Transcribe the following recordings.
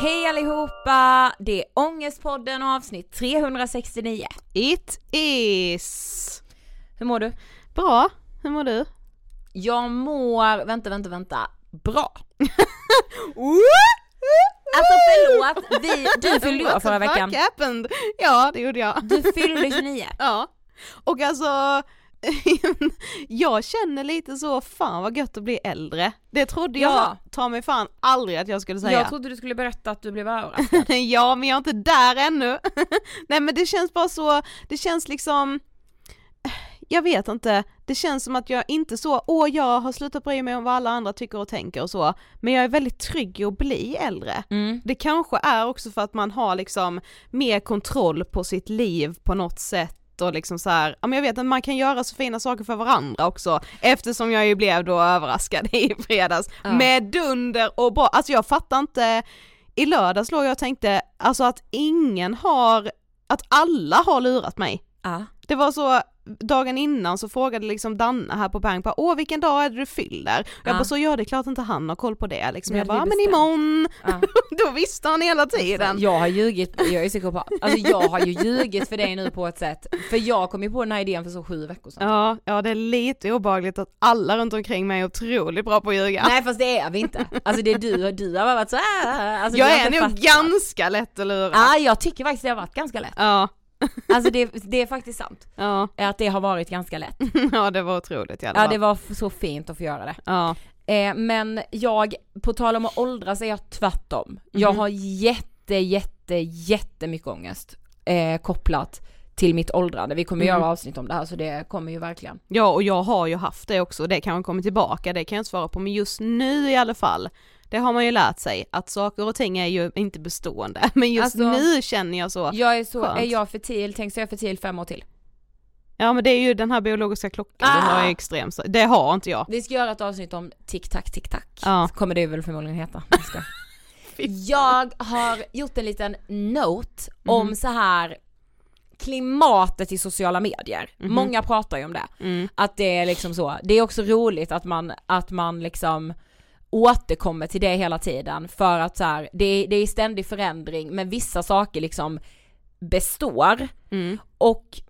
Hej allihopa! Det är Ångestpodden avsnitt 369. It is! Hur mår du? Bra, hur mår du? Jag mår, vänta, vänta, vänta, bra. Alltså förlåt, vi, du fyllde ju år förra veckan. happened? Ja, det gjorde jag. Du fyllde 29. Ja. Och alltså, jag känner lite så, fan vad gött att bli äldre. Det trodde jag Ja. ta mig fan aldrig att jag skulle säga. Jag trodde du skulle berätta att du blev överraskad. ja, men jag är inte där ännu. Nej men det känns bara så, det känns liksom, jag vet inte, det känns som att jag inte så, åh jag har slutat bry mig om vad alla andra tycker och tänker och så, men jag är väldigt trygg i att bli äldre. Mm. Det kanske är också för att man har liksom mer kontroll på sitt liv på något sätt och liksom så här, ja men jag vet att man kan göra så fina saker för varandra också eftersom jag ju blev då överraskad i fredags Ja. med dunder och bra, alltså jag fattar inte, i lördags låg jag och tänkte alltså att ingen har, att alla har lurat mig. Ja. Det var så, dagen innan så frågade liksom Danne här på Pang åh vilken dag är det du fyller? Jag Ja. bara så ja det är klart inte han har koll på det liksom. Jag bara, men imorgon, Ja. då visste han hela tiden. Jag har ljugit, jag är psykopat. Alltså jag har ju ljugit för dig nu på ett sätt. För jag kom ju på den här idén för så sju veckor sedan. Ja, ja det är lite obehagligt att alla runt omkring mig är otroligt bra på att ljuga. Nej fast det är vi inte. Alltså det är du, du har varit så här. Alltså, jag är nog ganska lätt att lura. Ja jag tycker faktiskt det har varit ganska lätt. Ja, Alltså det, det är faktiskt sant. ja, Att det har varit ganska lätt. ja det var otroligt alla Ja det var så fint att få göra det. Ja, Eh, men jag, på tal om att åldras är jag tvärtom. Jag Mhm. har jätte, jätte, jättemycket ångest eh, kopplat till mitt åldrande. Vi kommer Mhm. göra avsnitt om det här så det kommer ju verkligen. ja och jag har ju haft det också, det kanske kommer tillbaka, det kan jag inte svara på, men just nu i alla fall, det har man ju lärt sig att saker och ting är ju inte bestående, men just Alltså, nu känner jag så, Jag är så, Skönt. är jag fertil, tänk så är jag fertil fem år till. ja men det är ju den här biologiska klockan, den Ah! har jag extremt, det har inte jag. Vi ska göra ett avsnitt om tick-tack, tick-tack. Ja. Kommer det väl förmodligen heta. Jag. Jag har gjort en liten note om Mhm. så här klimatet i sociala medier. Mhm. Många pratar ju om det. Mm. Att det är liksom så, det är också roligt att man, att man liksom återkommer till det hela tiden för att så här, det, är, det är ständig förändring men vissa saker liksom består Mm. och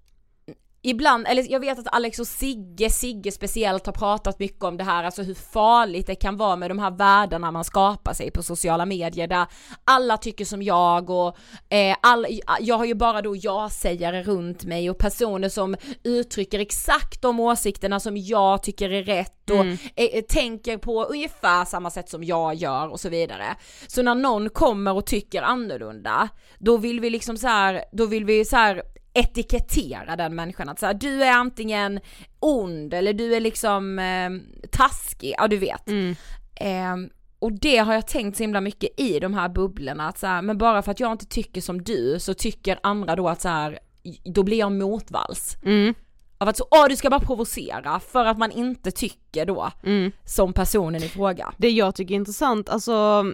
ibland, eller jag vet att Alex och Sigge, Sigge speciellt har pratat mycket om det här, alltså hur farligt det kan vara med de här världarna man skapar sig på sociala medier där alla tycker som jag och eh, all, jag har ju bara då jag-sägare runt mig och personer som uttrycker exakt de åsikterna som jag tycker är rätt och Mm. eh, tänker på ungefär samma sätt som jag gör och så vidare. Så när någon kommer och tycker annorlunda, då vill vi liksom så här, då vill vi så här etikettera den människan att så här, du är antingen ond eller du är liksom eh, taskig, ja du vet. Mm. Ehm, och det har jag tänkt så himla mycket i de här bubblorna, att så här, men bara för att jag inte tycker som du så tycker andra då att så här, då blir jag motvalls. Mm. Av att så, åh du ska bara provocera för att man inte tycker då Mm. som personen i fråga. Det jag tycker är intressant, alltså,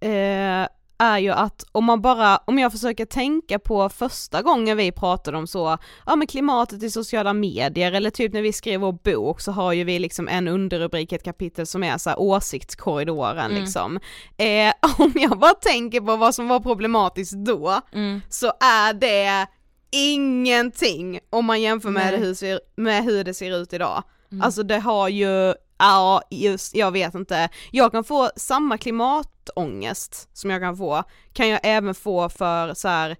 eh, är ju att om man bara, om jag försöker tänka på första gången vi pratade om så, ja men klimatet i sociala medier eller typ när vi skrev vår bok så har ju vi liksom en underrubrik, ett kapitel som är så här åsiktskorridoren Mm. liksom. Eh, om jag bara tänker på vad som var problematiskt då, Mm. så är det ingenting om man jämför med, det hur, ser, med hur det ser ut idag. Mm. Alltså det har ju, ja just, jag vet inte, jag kan få samma klimatångest som jag kan få, kan jag även få för så här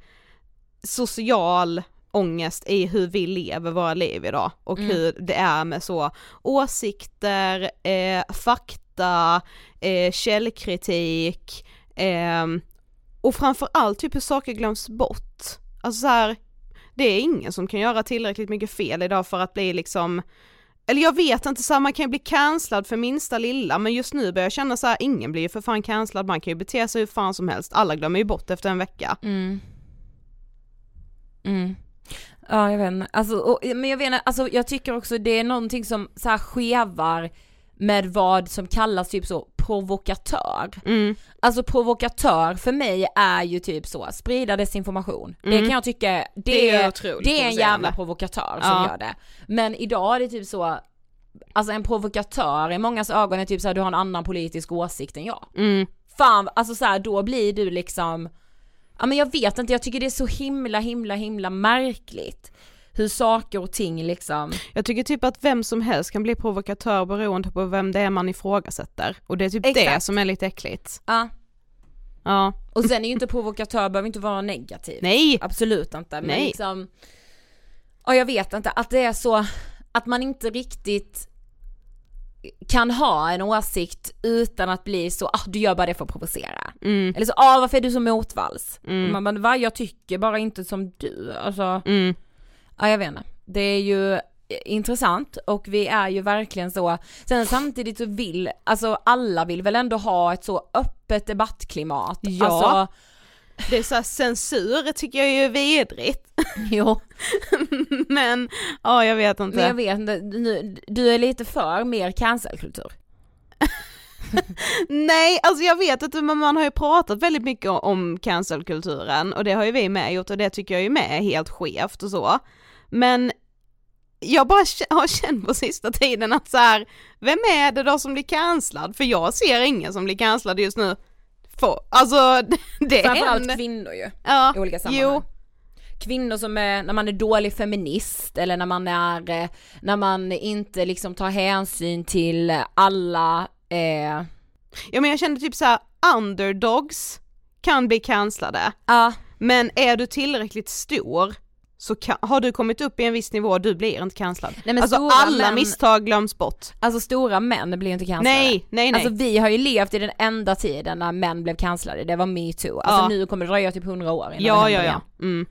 social ångest i hur vi lever våra liv idag och Mm. hur det är med så åsikter, eh, fakta, eh, källkritik eh, och framförallt typ hur saker glöms bort. Alltså så här, det är ingen som kan göra tillräckligt mycket fel idag för att bli liksom eller jag vet inte, så här, man kan ju bli cancellad för minsta lilla men just nu börjar jag känna så här, ingen blir ju för fan cancellad, man kan ju bete sig hur fan som helst, alla glömmer ju bort efter en vecka. Mm. Mm. Ja jag vet inte, alltså, och, men jag vet inte, alltså jag tycker också det är någonting som så här skevar med vad som kallas typ så provokatör. Mm. Alltså provokatör för mig är ju typ så, sprida desinformation. Det Mm. kan jag tycka, det, Det är det är en jävla provokatör som Ja. gör det. Men idag är det typ så, alltså en provokatör i mångas ögon är typ så här, du har en annan politisk åsikt än jag. Mm. Fan, alltså så här, då blir du liksom, ja men jag vet inte, jag tycker det är så himla himla himla märkligt hur saker och ting liksom, Jag tycker typ att vem som helst kan bli provokatör beroende på vem det är man ifrågasätter och det är typ det Exakt. som är lite äckligt. ja. Ja, Och sen är ju inte provokatör, behöver inte vara negativ. nej! Absolut inte, men Nej. liksom, ja jag vet inte, att det är så, att man inte riktigt kan ha en åsikt utan att bli så, ah du gör bara det för att provocera. Mm. Eller så, ah varför är du så motvalls? Mm. Man bara, va jag tycker bara inte som du, alltså, Mm. Ja jag vet inte. Det är ju intressant och vi är ju verkligen så, sen samtidigt så vill, alltså alla vill väl ändå ha ett så öppet debattklimat. Ja. Alltså, Det är så här, censur tycker jag är vidrigt. jo. men, ja jag vet inte. Men jag vet inte, du är lite för mer cancelkultur. Nej, alltså jag vet men man har ju pratat väldigt mycket om- om cancelkulturen och det har ju vi med gjort och det tycker jag ju med är helt skevt och så. Men jag bara har känt på sista tiden att så här, vem är det då som blir cancellad? För jag ser ingen som blir cancellad just nu. För, alltså det Framförallt händer. kvinnor ju, Ja, i olika sammanhang. jo. Kvinnor som är, när man är dålig feminist eller när man är, eh, när man inte liksom tar hänsyn till alla, eh, Ja men jag kände typ så här: underdogs kan bli cancellade. ja, Men är du tillräckligt stor så kan, har du kommit upp i en viss nivå, du blir inte cancellad. Nej, men alltså alla män- misstag glöms bort. alltså stora män blir inte cancellade. Nej, nej, nej. Alltså vi har ju levt i den enda tiden när män blev cancellade, det var metoo. Alltså Ja. nu kommer det dröja typ 100 år innan ja, det ja, ja. Mm.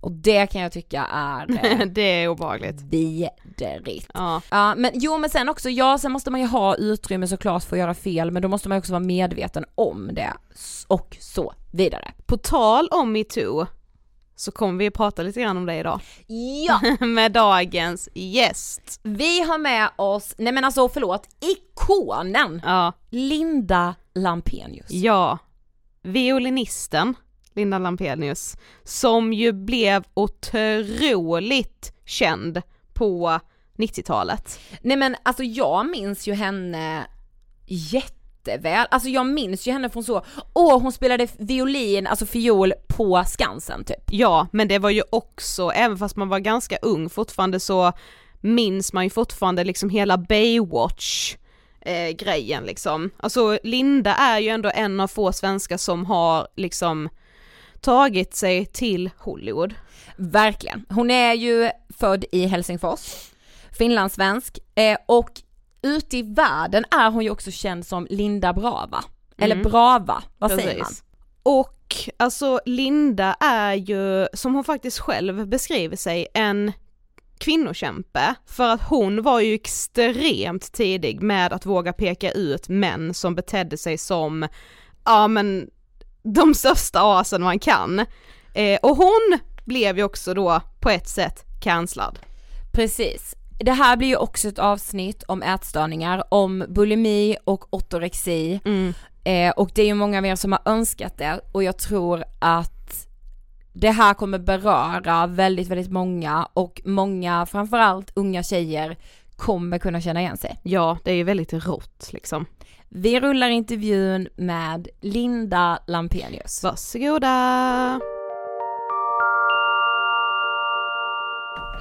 Och det kan jag tycka är det är obehagligt. vidrigt. Ja. Ja men jo men sen också, ja sen måste man ju ha utrymme såklart för att göra fel men då måste man också vara medveten om det och så vidare. På tal om metoo så kommer vi att prata lite grann om det idag. Ja! Med dagens gäst. Vi har med oss, nej men alltså förlåt, ikonen Ja, Linda Lampenius. ja. Violinisten Linda Lampenius, som ju blev otroligt känd på 90-talet. Nej men alltså jag minns ju henne jätteväl, alltså jag minns ju henne från så, åh hon spelade violin, alltså fiol på Skansen typ. Ja, men det var ju också, även fast man var ganska ung fortfarande så minns man ju fortfarande liksom hela Baywatch eh, grejen liksom. Alltså Linda är ju ändå en av få svenskar som har liksom tagit sig till Hollywood. Verkligen. Hon är ju född i Helsingfors, finlandssvensk eh, och ute i världen är hon ju också känd som Linda Brava. Eller Brava, vad säger man? Och alltså Linda är ju, som hon faktiskt själv beskriver sig, en kvinnokämpe för att hon var ju extremt tidig med att våga peka ut män som betedde sig som, ja men de största asen man kan. Eh, och hon blev ju också då på ett sätt cancellad. Precis. Det här blir ju också ett avsnitt om ätstörningar, om bulimi och ortorexi. Eh, och det är ju många av er som har önskat det och jag tror att det här kommer beröra väldigt, väldigt många och många, framförallt unga tjejer, kommer kunna känna igen sig. Ja, det är ju väldigt rått liksom. Vi rullar intervjun med Linda Lampenius. Varsågoda!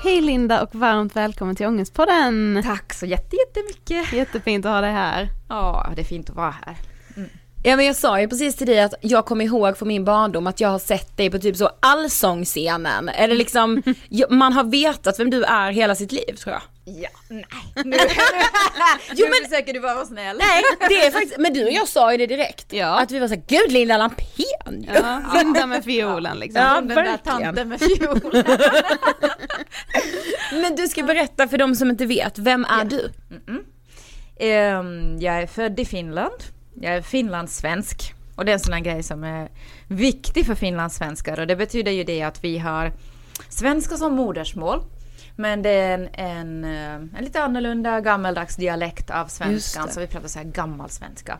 Hej Linda och varmt välkommen till Ångestpodden! Tack så jätte- jättemycket. Jättefint att ha dig här. Ja, det är fint att vara här. Ja men jag sa ju precis till dig att jag kommer ihåg från min barndom att jag har sett dig på typ så allsångsscenen, eller liksom, man har vetat vem du är hela sitt liv tror jag. Ja, nej. Nu, nu, jo, men försöker du bara vara snäll. Nej, det är faktiskt, men du och jag sa ju det direkt. Ja. Att vi var såhär, gud Linda Lampenius. Ja, Linda med fiolen liksom. Ja, Den där verkligen. tanten med fiol. Men du ska berätta för de som inte vet, vem är du? Ehm, jag är född i Finland. Jag är finlandssvensk. Och det är en sån här grej som är viktig för finlandssvenskar. Och det betyder ju det att vi har svenska som modersmål. Men det är en, en, eh, en lite annorlunda gammaldags dialekt av svenskan. Så vi pratar så här gammalsvenska.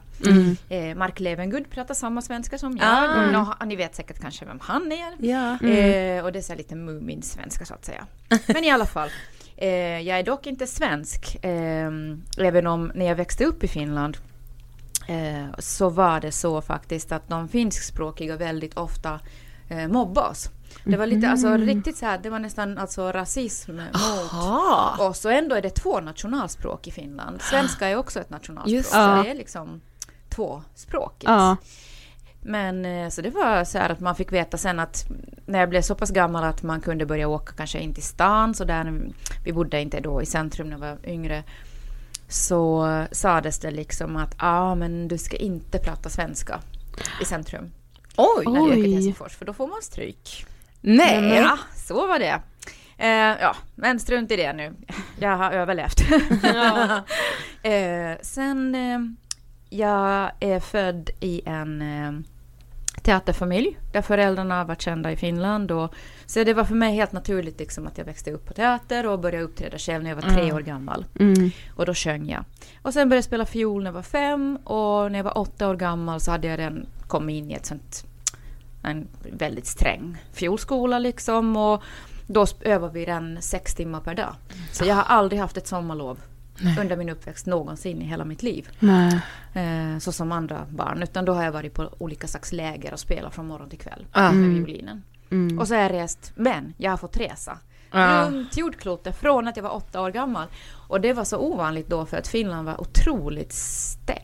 Eh, Mark Levengood pratar samma svenska som jag. Ah. Nå, ni vet säkert kanske vem han är. Ja. Eh, och det är så här lite Mumin-svenska så att säga. Men i alla fall. Eh, jag är dock inte svensk. Eh, även om när jag växte upp i Finland eh, så var det så faktiskt att de finskspråkiga väldigt ofta eh, mobbade oss. Det var lite, alltså riktigt så här, det var nästan alltså rasism mot oss. Och ändå är det två nationalspråk i Finland. Svenska är också ett nationalspråk. Just så det. det är liksom tvåspråkigt. Ja. Men eh, så det var så här att man fick veta sen att när jag blev så pass gammal att man kunde börja åka kanske in till stan så där vi bodde inte då i centrum när jag var yngre så sades det liksom att ja ah, men du ska inte prata svenska i centrum Oj! när du åker till. Helsingfors för då får man stryk. Nej! Ja, så var det. Eh, ja, men strunt i det nu. Jag har överlevt. eh, sen, eh, jag är född i en eh, teaterfamilj där föräldrarna var kända i Finland. Och, så det var för mig helt naturligt liksom, att jag växte upp på teater och började uppträda själv när jag var tre år gammal. Mm. Och då sjöng jag. Och sen började jag spela fiol när jag var fem och när jag var åtta år gammal så hade jag redan kommit in i ett sånt en väldigt sträng fiolskola liksom och då övar vi den sex timmar per dag. Så jag har aldrig haft ett sommarlov Nej. under min uppväxt någonsin i hela mitt liv. Eh, så som andra barn. Utan då har jag varit på olika slags läger och spelat från morgon till kväll mm. med violinen. Mm. Och så har jag rest, men jag har fått resa. Ja. Runt jordklotet från att jag var åtta år gammal. Och det var så ovanligt då för att Finland var otroligt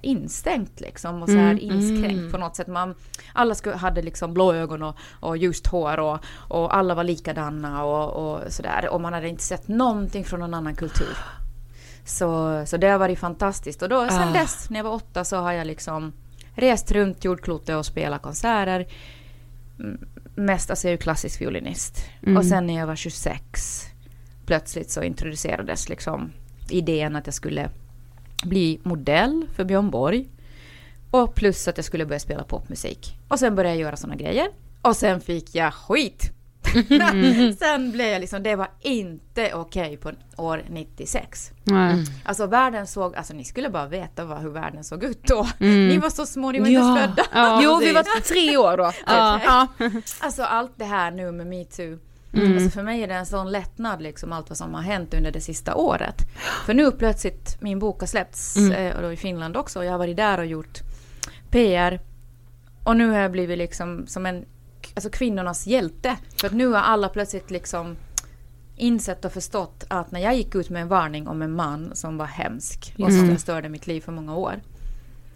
instängt liksom och så här mm. inskränkt mm. på något sätt. Man, alla skulle, hade liksom blå ögon och, och ljust hår och, och alla var likadana och, och sådär. Och man hade inte sett någonting från någon annan kultur. Så, så det har varit fantastiskt. Och då sen ah. dess, när jag var åtta, så har jag liksom rest runt jordklotet och spelat konserter. Mest, alltså jag är ju klassisk violinist. Mm. Och sen när jag var 26, plötsligt så introducerades liksom idén att jag skulle bli modell för Björn Borg. Och plus att jag skulle börja spela popmusik. Och sen började jag göra sådana grejer. Och sen fick jag skit Mm. Sen blev jag liksom, det var inte okej okay på år 96. Mm. Alltså världen såg, alltså ni skulle bara veta vad, hur världen såg ut då. Mm. Ni var så små, ni var ja. inte födda. Ja, jo, vi var tre år då. ja. Alltså allt det här nu med metoo. Mm. Alltså för mig är det en sån lättnad liksom allt vad som har hänt under det sista året. För nu plötsligt, min bok har släppts mm. Eh, och då i Finland också och jag har varit där och gjort PR. Och nu har jag blivit liksom som en alltså kvinnornas hjälte. För att nu har alla plötsligt liksom insett och förstått att när jag gick ut med en varning om en man som var hemsk och som förstörde mitt liv för många år.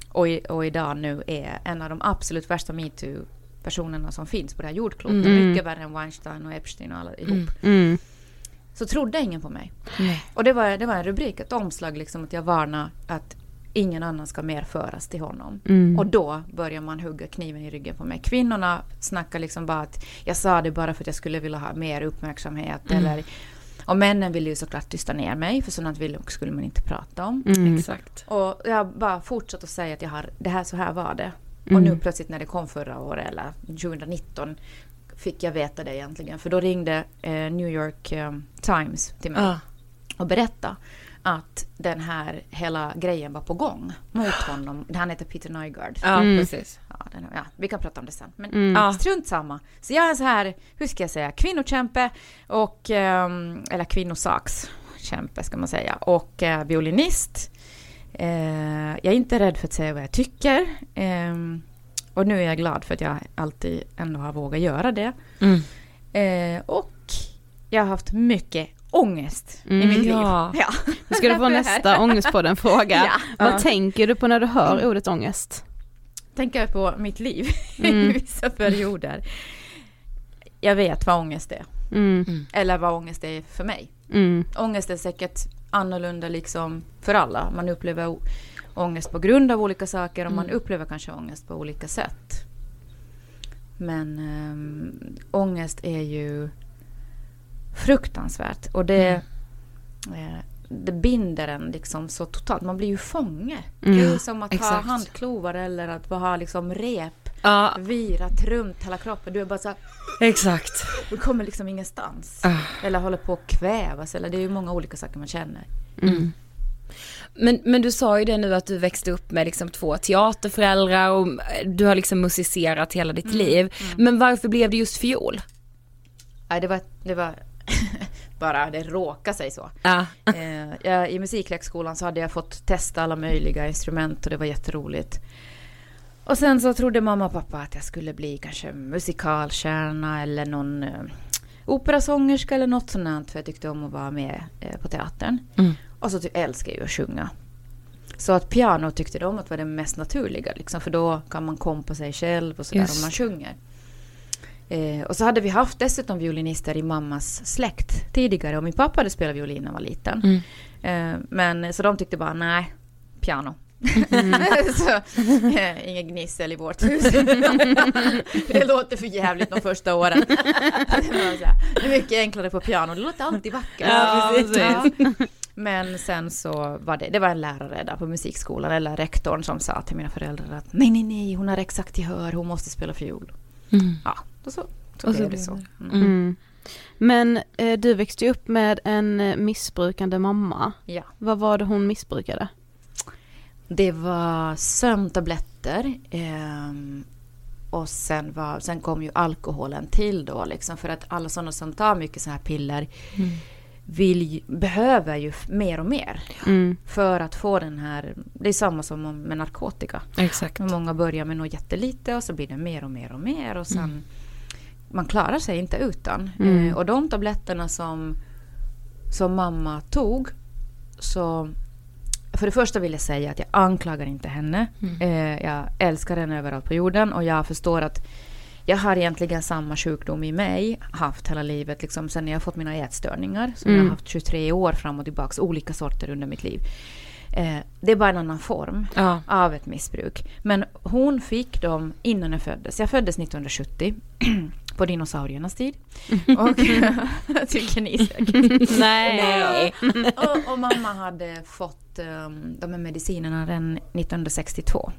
Och, i, och idag nu är en av de absolut värsta metoo-personerna som finns på det här jordklotet. Mm. Mycket värre än Weinstein och Epstein och alla ihop. Mm. Mm. Så trodde ingen på mig. Och det var, det var en rubrik, ett omslag liksom att jag varnade att ingen annan ska mer föras till honom. Mm. Och då börjar man hugga kniven i ryggen på mig. Kvinnorna snackar liksom bara att jag sa det bara för att jag skulle vilja ha mer uppmärksamhet. Mm. Eller, och männen ville ju såklart tysta ner mig, för sådant vill, skulle man inte prata om. Mm. Exakt. Och jag bara fortsatt att säga att jag har, det här, så här var det. Och nu mm. plötsligt när det kom förra året, eller 2019, fick jag veta det egentligen. För då ringde eh, New York eh, Times till mig ah. och berättade att den här hela grejen var på gång mot honom. Han heter Peter Nygard. Ja, mm. precis. Ja, den, ja, vi kan prata om det sen. Men mm. strunt samma. Så jag är så här, hur ska jag säga, kvinnokämpe och, um, eller kvinnosakskämpe ska man säga, och uh, violinist. Uh, jag är inte rädd för att säga vad jag tycker. Um, och nu är jag glad för att jag alltid ändå har vågat göra det. Mm. Uh, och jag har haft mycket ångest mm, i mitt ja. liv. Ja. Nu ska du få nästa ångest på den fråga. Ja. Vad ja. tänker du på när du hör mm. ordet ångest? Tänker jag på mitt liv mm. i vissa perioder. Jag vet vad ångest är. Mm. mm. Eller vad ångest är för mig. Mm. Ångest är säkert annorlunda liksom för alla. Man upplever ångest på grund av olika saker och man mm. upplever kanske ångest på olika sätt. Men um, ångest är ju fruktansvärt. Och det, mm. eh, det binder en liksom så totalt. Man blir ju fånge. Mm. Det är som att Exakt. ha handklovar eller att ha liksom rep ja. virat runt hela kroppen. Du är bara så här, Exakt. Du kommer liksom ingenstans. Ah. Eller håller på att kvävas. Eller det är ju många olika saker man känner. Mm. Men, men du sa ju det nu att du växte upp med liksom två teaterföräldrar och du har liksom musicerat hela ditt mm. liv. Mm. Men varför blev det just fiol? Det var, det var bara det råkade sig så. Ja. Eh, jag, I musikhögskolan så hade jag fått testa alla möjliga instrument och det var jätteroligt. Och sen så trodde mamma och pappa att jag skulle bli kanske musikalstjärna eller någon eh, operasångerska eller något sånt för jag tyckte om att vara med eh, på teatern. Mm. Och så älskar jag ju att sjunga. Så att piano tyckte de att var det mest naturliga liksom, för då kan man kompa sig själv och sådär om man sjunger. Eh, och så hade vi haft dessutom violinister i mammas släkt tidigare och min pappa hade spelat violin när han var liten. Mm. Eh, men så de tyckte bara nej, piano. Mm. så, eh, ingen gnissel i vårt hus. det låter för jävligt de första åren. det är mycket enklare på piano, det låter alltid vackert. Ja, ja. Men sen så var det, det var en lärare där på musikskolan, eller rektorn som sa till mina föräldrar att nej, nej, nej, hon har exakt gehör, hon måste spela fiol. Mm. Ja, och så, så, och så blev det så. Mm. Mm. Men eh, du växte ju upp med en eh, missbrukande mamma. Ja. Vad var det hon missbrukade? Det var sömntabletter. Eh, och sen, var, sen kom ju alkoholen till då liksom för att alla sådana som tar mycket sådana här piller Mm. vill, behöver ju mer och mer. Mm. För att få den här, det är samma som om- med narkotika. Exakt. Många börjar med något jättelite och så blir det mer och mer och mer och sen Mm. Man klarar sig inte utan. Mm. Eh, och de tabletterna som, som mamma tog så för det första vill jag säga att jag anklagar inte henne. Mm. Eh, jag älskar henne överallt på jorden och jag förstår att jag har egentligen samma sjukdom i mig, haft hela livet, liksom sen jag fått mina ätstörningar. Som jag Mm. har haft 23 år fram och tillbaka, olika sorter under mitt liv. Eh, det är bara en annan form Ja. av ett missbruk. Men hon fick dem innan jag föddes. Jag föddes 1970, på dinosauriernas tid. Och tycker ni säkert. Nej. och, och mamma hade fått um, de här medicinerna redan 1962.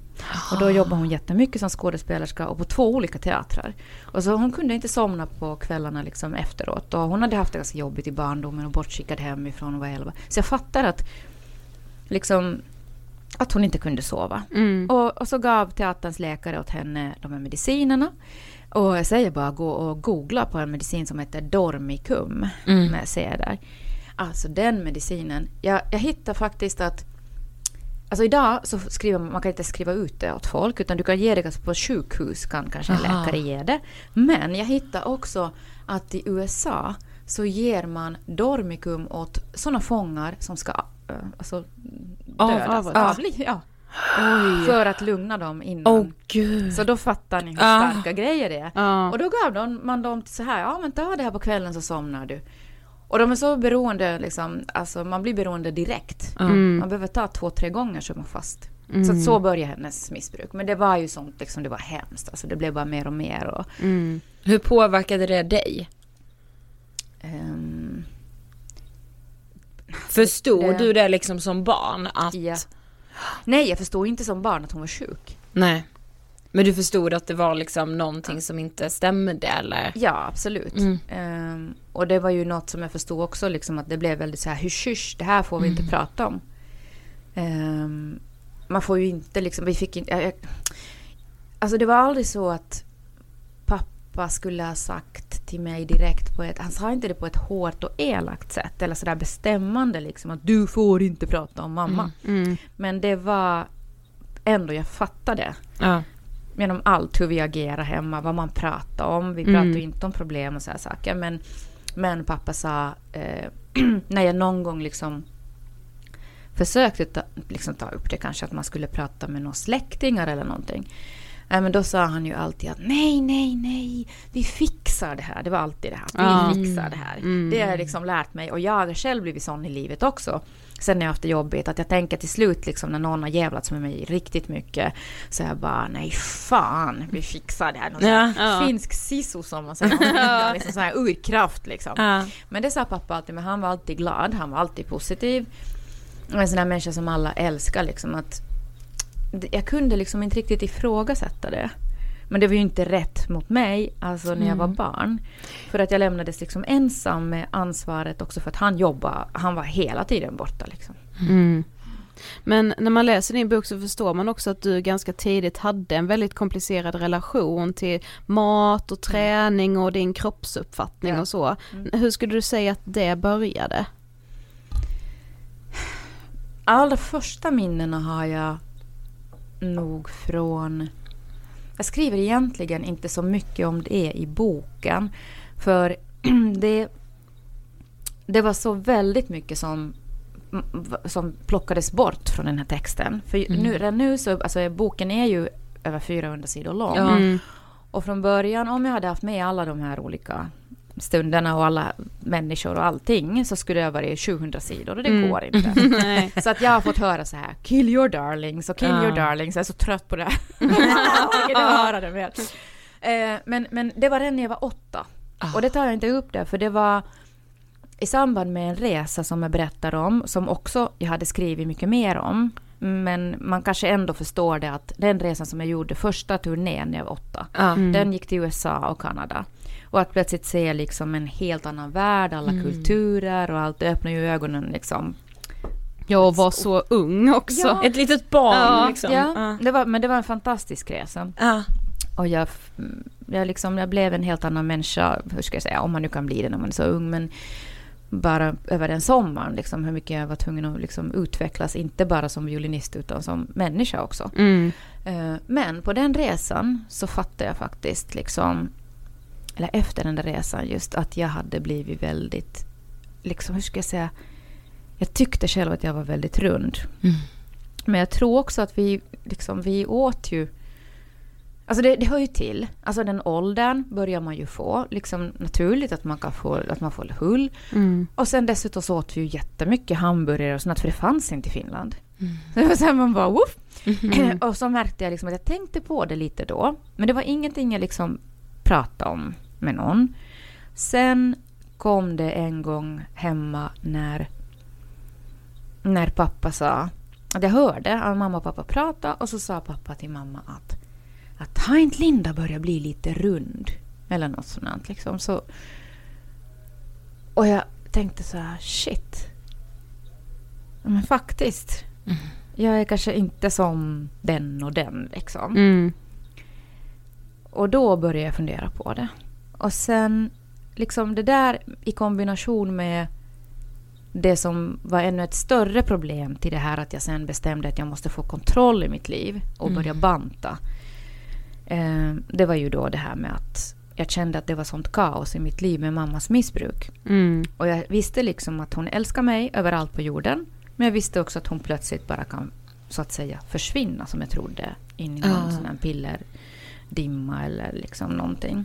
Och då jobbade hon jättemycket som skådespelerska och på två olika teatrar. Och så hon kunde inte somna på kvällarna liksom efteråt. Och hon hade haft det ganska jobbigt i barndomen och bortskickad hemifrån och var 11. Så jag fattar att liksom att hon inte kunde sova. Mm. Och, och så gav teaterns läkare åt henne de här medicinerna. Och jag säger bara gå och googla på en medicin som heter Dormicum. Mm. C där. Alltså den medicinen. Jag, jag hittar faktiskt att Alltså idag så skriver man, man kan inte skriva ut det åt folk utan du kan ge det kanske på sjukhus kan kanske en Aha. läkare ge det. Men jag hittar också att i USA så ger man Dormicum åt sådana fångar som ska äh, alltså, dödas. av- Ja, bli, ja. För att lugna dem innan. Åh gud. Så då fattar ni hur Ah. starka grejer det är. Ja. Och då gav de, man dem så här, ja men ta det här på kvällen så somnar du. Och de är så beroende, liksom, alltså man blir beroende direkt. Mm. Man behöver ta två, tre gånger så är man fast. Så att så började hennes missbruk. Men det var ju sånt, liksom, det var hemskt. Alltså det blev bara mer och mer. Och, Mm. Hur påverkade det dig? ehm, Förstod Det- du det liksom som barn att... ja. Nej, jag förstod inte som barn att hon var sjuk. Nej. Men du förstod att det var liksom någonting som inte stämde eller? Ja, absolut. Mm. Ehm, och det var ju något som jag förstod också, liksom, att det blev väldigt så här hysch, hysch, det här får vi inte prata om. Ehm, man får ju inte liksom, vi fick inte, jag, jag, alltså det var aldrig så att pappa skulle ha sagt till mig direkt på ett, han sa inte det på ett hårt och elakt sätt eller sådär bestämmande liksom att du får inte prata om mamma. Mm. Men det var ändå, jag fattade Ja. genom allt hur vi agerar hemma, vad man pratar om. Vi Mm. pratar ju inte om problem och så här saker. Men, men pappa sa, eh, när jag någon gång liksom försökte ta, liksom ta upp det kanske, att man skulle prata med några släktingar eller någonting. Nej, men då sa han ju alltid att nej, nej, nej, vi fixar det här. Det var alltid det här, vi Ja. fixar det här. Mm. Det har jag liksom lärt mig och jag har själv blivit sån i livet också. Sen när jag haft det jobbigt, att jag tänker till slut liksom när någon har jävlats med mig riktigt mycket. Så jag bara, nej fan, vi fixar det här. Någon Ja. Ja. finsk siso som man säger. liksom sån här urkraft liksom. Ja. Men det sa pappa alltid, men han var alltid glad, han var alltid positiv. En sån här människa som alla älskar liksom att jag kunde liksom inte riktigt ifrågasätta det. Men det var ju inte rätt mot mig, alltså när jag var barn. För att jag lämnades liksom ensam med ansvaret också för att han jobbade, han var hela tiden borta liksom. Mm. Men när man läser din bok så förstår man också att du ganska tidigt hade en väldigt komplicerad relation till mat och träning och din kroppsuppfattning Ja. och så. Hur skulle du säga att det började? Allra första minnena har jag nog från... Jag skriver egentligen inte så mycket om det i boken. För det, det var så väldigt mycket som, som plockades bort från den här texten. För nu, redan nu så, alltså boken är ju över 400 sidor lång. Mm. Och från början, om jag hade haft med alla de här olika stunderna och alla människor och allting så skulle det ha varit 700 sidor och det Mm. går inte. Så att jag har fått höra så här, kill your darlings och kill Ja. your darlings. Jag är så trött på det. jag inte höra det mer. Eh, men, men det var redan när jag var åtta. Och det tar jag inte upp där för det var i samband med en resa som jag berättar om, som också jag hade skrivit mycket mer om. Men man kanske ändå förstår det att den resan som jag gjorde, första turnén när jag var åtta, Ja. den gick till USA och Kanada. Och att plötsligt se liksom en helt annan värld, alla kulturer och allt, det öppnar ju ögonen liksom. Jag var så ung också. Ja. Ett litet barn Ja, liksom. Ja, Ja. Det var, men det var en fantastisk resa. Ja. Och jag, jag, liksom, jag blev en helt annan människa, hur ska jag säga, om man nu kan bli det när man är så ung. Men bara över den sommaren, liksom, hur mycket jag var tvungen att liksom, utvecklas, inte bara som violinist utan som människa också. Mm. Eh, Men på den resan så fattade jag faktiskt, liksom, eller efter den där resan just, att jag hade blivit väldigt, liksom, hur ska jag säga, jag tyckte själv att jag var väldigt rund. Men jag tror också att vi, liksom, vi åt ju... Alltså det, det hör ju till. Alltså den åldern börjar man ju få. Liksom naturligt att man kan få, att man får hull. Mm. Och sen dessutom så åt vi ju jättemycket hamburgare och sånt för det fanns inte i Finland. Så det var så här man bara woof. och så märkte jag liksom att jag tänkte på det lite då. Men det var ingenting jag liksom pratade om med någon. Sen kom det en gång hemma när, när pappa sa att jag hörde att mamma och pappa prata och så sa pappa till mamma att, att har inte Linda börjat bli lite rund? Eller något sånt liksom. Så, och jag tänkte så här, shit. Men faktiskt. Jag är kanske inte som den och den liksom. Mm. Och då började jag fundera på det. Och sen liksom det där i kombination med det som var ännu ett större problem till det här att jag sen bestämde att jag måste få kontroll i mitt liv och börja banta. Eh, det var ju då det här med att jag kände att det var sånt kaos i mitt liv med mammas missbruk. Mm. Och jag visste liksom att hon älskar mig överallt på jorden. Men jag visste också att hon plötsligt bara kan så att säga försvinna som jag trodde in i någon Ah. sån här pillerdimma eller liksom någonting.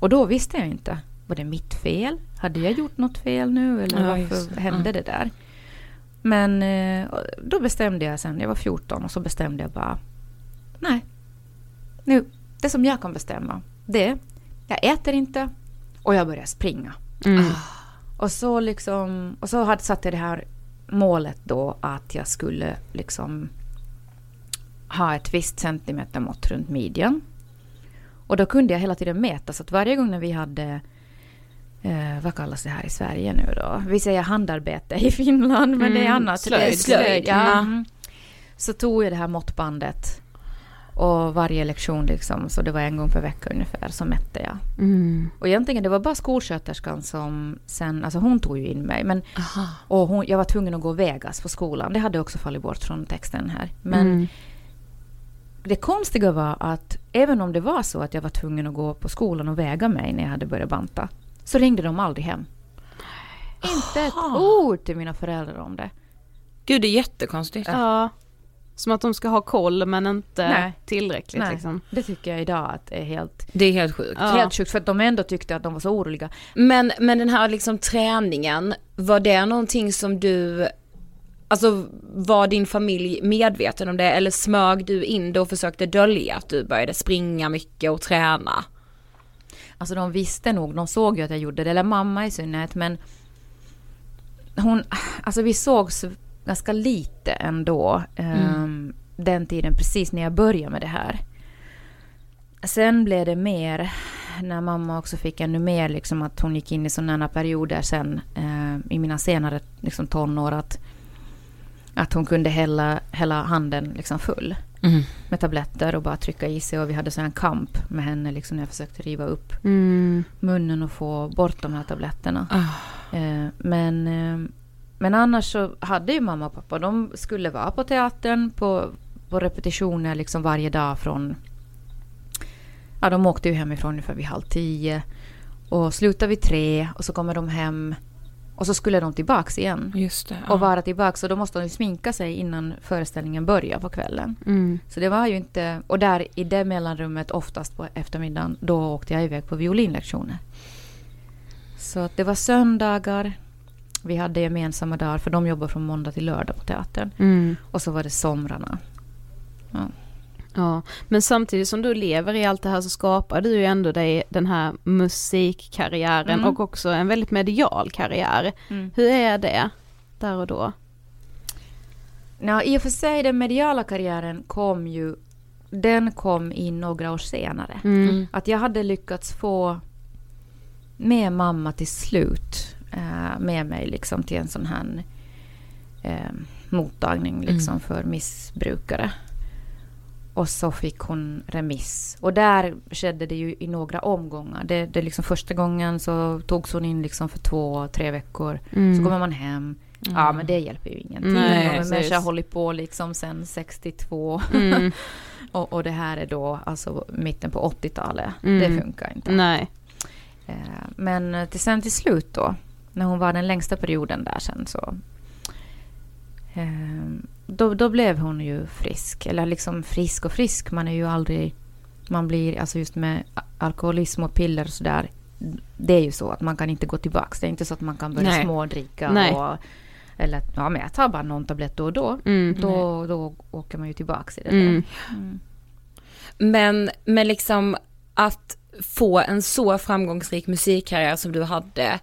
Och då visste jag inte. Var det mitt fel? Hade jag gjort något fel nu? Eller Ja, varför det. hände Ja. det där? Men eh, då bestämde jag sen, jag var 14 och så bestämde jag bara Nej. Nu, det som jag kan bestämma, det är jag äter inte och jag börjar springa. Mm. Och så liksom, och så hade satt jag det här målet då att jag skulle liksom ha ett visst centimetermått runt midjan. Och då kunde jag hela tiden mäta så att varje gång när vi hade Eh, vad kallas det här i Sverige nu då? Vi säger handarbete i Finland men det är Mm, annat. slöjd. Slöjd, ja. ja. Mm. Så tog jag det här måttbandet och varje lektion liksom, så det var en gång per vecka ungefär, så mätte jag. Mm. Och egentligen det var bara skolsköterskan som sen, alltså hon tog ju in mig. Men, Aha. och hon, jag var tvungen att gå Vegas på skolan. Det hade också fallit bort från texten här. Men Mm. det konstiga var att även om det var så att jag var tvungen att gå på skolan och väga mig när jag hade börjat banta. Så ringde de aldrig hem. Inte ett ord till mina föräldrar om det. Gud det är jättekonstigt. Ja. Som att de ska ha koll men inte Nej. tillräckligt Nej, liksom. Det tycker jag idag att är helt, Det är helt sjukt. Ja. helt sjukt. För att de ändå tyckte att de var så oroliga. Men, men den här liksom träningen, var det någonting som du, alltså var din familj medveten om det eller smög du in det och försökte dölja att du började springa mycket och träna? Alltså de visste nog, de såg ju att jag gjorde det, eller mamma i synnerhet, men hon, alltså vi sågs ganska lite ändå ehm, den tiden precis när jag började med det här. Sen blev det mer när mamma också fick ännu mer liksom att hon gick in i sådana perioder sen eh, i mina senare liksom, tonår att, att hon kunde hälla, hälla handen liksom full med tabletter och bara trycka i sig och vi hade en kamp med henne liksom när jag försökte riva upp Mm. munnen och få bort de här tabletterna. Eh, men, eh, men annars så hade ju mamma och pappa, de skulle vara på teatern på, på repetitioner liksom varje dag från... Ja, de åkte ju hemifrån ungefär vid halv tio. Och slutade vid tre och så kommer de hem och så skulle de tillbaks igen. Just det. Och vara tillbaks och då måste de ju sminka sig innan föreställningen börjar på kvällen. Mm. Så det var ju inte... Och där i det mellanrummet, oftast på eftermiddagen, då åkte jag iväg på violinlektioner. Så att det var söndagar. Vi hade gemensamma dagar, för de jobbar från måndag till lördag på teatern. Mm. Och så var det somrarna. Ja, men samtidigt som du lever i allt det här så skapar du ju ändå dig den här musikkarriären Mm. och också en väldigt medial karriär. Mm. Hur är det där och då? Ja, I och för sig, den mediala karriären kom ju... Den kom in några år senare. Mm. Att jag hade lyckats få med mamma till slut eh, med mig liksom till en sån här eh, mottagning liksom för missbrukare. och så fick hon remiss. Och där skedde det ju i några omgångar. Det, det liksom första gången så togs hon in liksom för två, tre veckor. Mm. Så kommer man hem. Ja men det hjälper ju ingenting. Nej, och en har hållit på liksom sen 62. Mm. och, och det här är då alltså mitten på 80-talet. Mm. Det funkar inte. Nej. Eh, Men till sen till slut då, när hon var den längsta perioden där sen så... eh, Då, då blev hon ju frisk. Eller liksom frisk och frisk, man är ju aldrig... Man blir, alltså just med alkoholism och piller och sådär. Det är ju så att man kan inte gå tillbaks. Det är inte så att man kan börja Nej. smådricka Nej. och... Eller ja, men jag tar bara någon tablett då och då. Mm. Då, då åker man ju tillbaks i det Mm. där. Men, men liksom att få en så framgångsrik musikkarriär som du hade,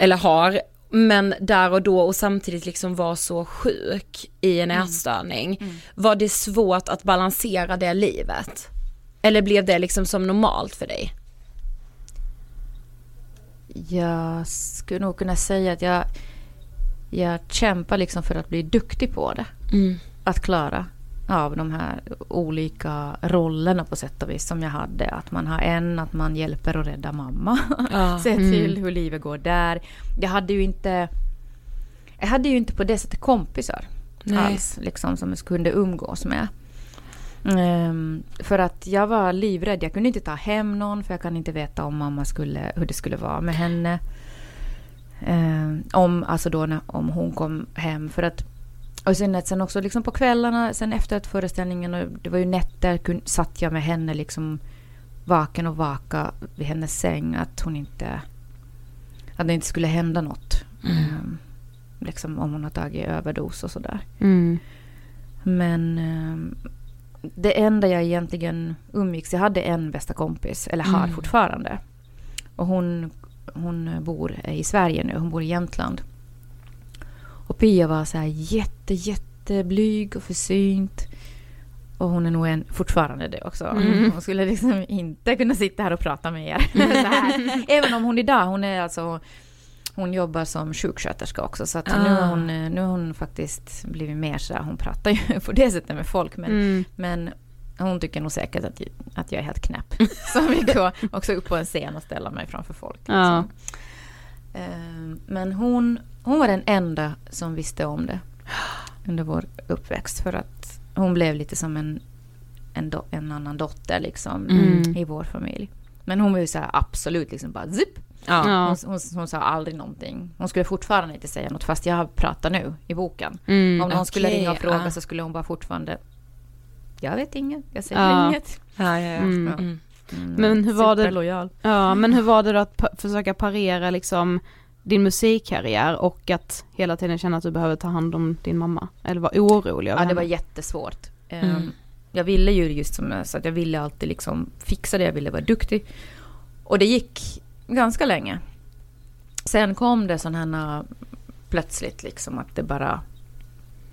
eller har, men där och då och samtidigt liksom vara så sjuk i en ätstörning. Var det svårt att balansera det livet? Eller blev det liksom som normalt för dig? Jag skulle nog kunna säga att jag, jag kämpar liksom för att bli duktig på det. Att klara av de här olika rollerna på sätt och vis som jag hade. Att man har en, att man hjälper och räddar mamma. Ja. Se till hur livet går där. Jag hade ju inte, jag hade ju inte på det sättet kompisar Nej. alls. Liksom, som jag kunde umgås med. Ehm, för att jag var livrädd. Jag kunde inte ta hem någon för jag kan inte veta om mamma skulle, hur det skulle vara med henne. Ehm, om, alltså då när, om hon kom hem. För att, och sen, sen också liksom på kvällarna, sen efter att föreställningen, och det var ju nätter, kun, satt jag med henne liksom vaken och vaka vid hennes säng. Att hon inte, att det inte skulle hända något. Ehm, liksom om hon har tagit överdos och sådär. Mm. Men ehm, det enda jag egentligen umgicks, jag hade en bästa kompis, eller har Mm. fortfarande. Och hon, hon bor i Sverige nu, hon bor i Jämtland. Och Pia var så här jätte, jätteblyg och försynt. Och hon är nog en, fortfarande det också. Mm. Hon skulle liksom inte kunna sitta här och prata med er. här. Även om hon idag, hon är alltså hon jobbar som sjuksköterska också så att nu, Ah. har hon, nu har hon faktiskt blivit mer så här, hon pratar ju på det sättet med folk men, Mm. men hon tycker nog säkert att, att jag är helt knäpp. Så vi går också upp på en scen och ställer mig framför folk. Ja. Ehm, Men hon, hon var den enda som visste om det under vår uppväxt för att hon blev lite som en, en, do, en annan dotter liksom Mm. i vår familj. Men hon var ju så här absolut liksom bara zipp. Ja. Hon, hon, hon sa aldrig någonting. Hon skulle fortfarande inte säga något fast jag pratar nu i boken. Mm. Om någon skulle okej, ringa och fråga ja. så skulle hon bara fortfarande Jag vet inget, jag säger Ja. inget. Ja, ja, ja. Mm. Mm. Mm, Men hur var det-. Ja, men hur var det då att försöka parera liksom din musikkarriär och att hela tiden känna att du behöver ta hand om din mamma? Eller vara orolig över Ja, det var henne? jättesvårt. Ehm, Mm. Jag ville ju just som jag sa, att jag ville alltid liksom fixa det, jag ville vara duktig. Och det gick ganska länge. Sen kom det sådana här plötsligt liksom att det bara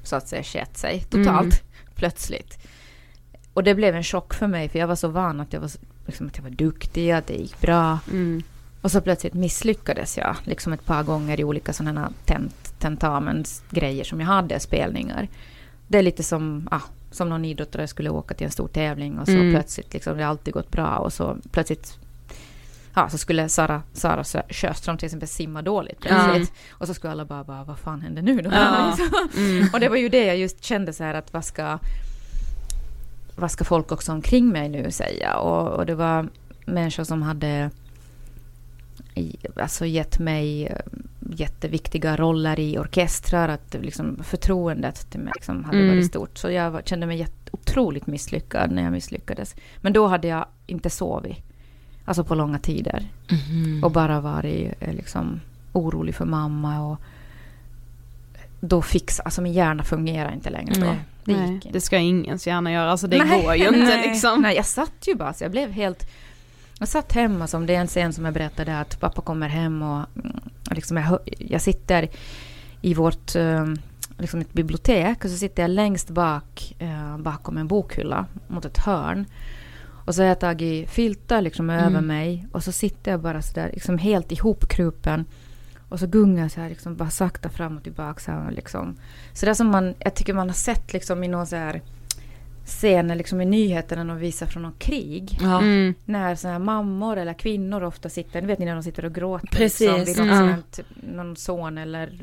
så att säga sket sig totalt plötsligt. Och det blev en chock för mig för jag var så van att jag var, liksom, att jag var duktig, att det gick bra. Mm. Och så plötsligt misslyckades jag liksom ett par gånger i olika sådana tent, tentamensgrejer som jag hade, spelningar. Det är lite som, ah, som någon idrottare skulle åka till en stor tävling och så Mm. plötsligt liksom, det har alltid gått bra och så plötsligt Ja, så skulle Sara, Sara Sjö- Sjöström till exempel simma dåligt plötsligt. Och så skulle alla bara, bara vad fan händer nu då? Ja. Mm. Och det var ju det jag just kände så här att vad ska, vad ska folk också omkring mig nu säga? Och, och det var människor som hade alltså gett mig eh, jätteviktiga roller i orkestrar. Att liksom, förtroendet till mig liksom hade Mm. varit stort. Så jag var, kände mig jätte, otroligt misslyckad när jag misslyckades. Men då hade jag inte sovit. Alltså på långa tider. Mhm. Och bara varit eh, liksom orolig för mamma. Och då fix, alltså min hjärna fungerar inte längre då. Nej. Det Nej, inte. det ska ingens gärna göra, alltså det Nej, går ju inte nej. liksom. Nej, jag satt ju bara så jag blev helt... Jag satt hemma, som det är en scen som jag berättade, att pappa kommer hem och mm, och liksom jag, jag sitter i vårt eh, liksom ett bibliotek och så sitter jag längst bak eh, bakom en bokhylla mot ett hörn. Och så har jag tagit filtar liksom över mig och så sitter jag bara sådär liksom helt ihopkrupen och så gungar jag så här liksom bara sakta fram och tillbaka. Så, här, liksom. så det är som man, jag tycker man har sett liksom i någon så här scener liksom i nyheterna när de visar från någon krig. Ja. Mm. När såna här mammor eller kvinnor ofta sitter, ni vet ni när de sitter och gråter. Precis, Liksom, vid något mm. sånt, någon son eller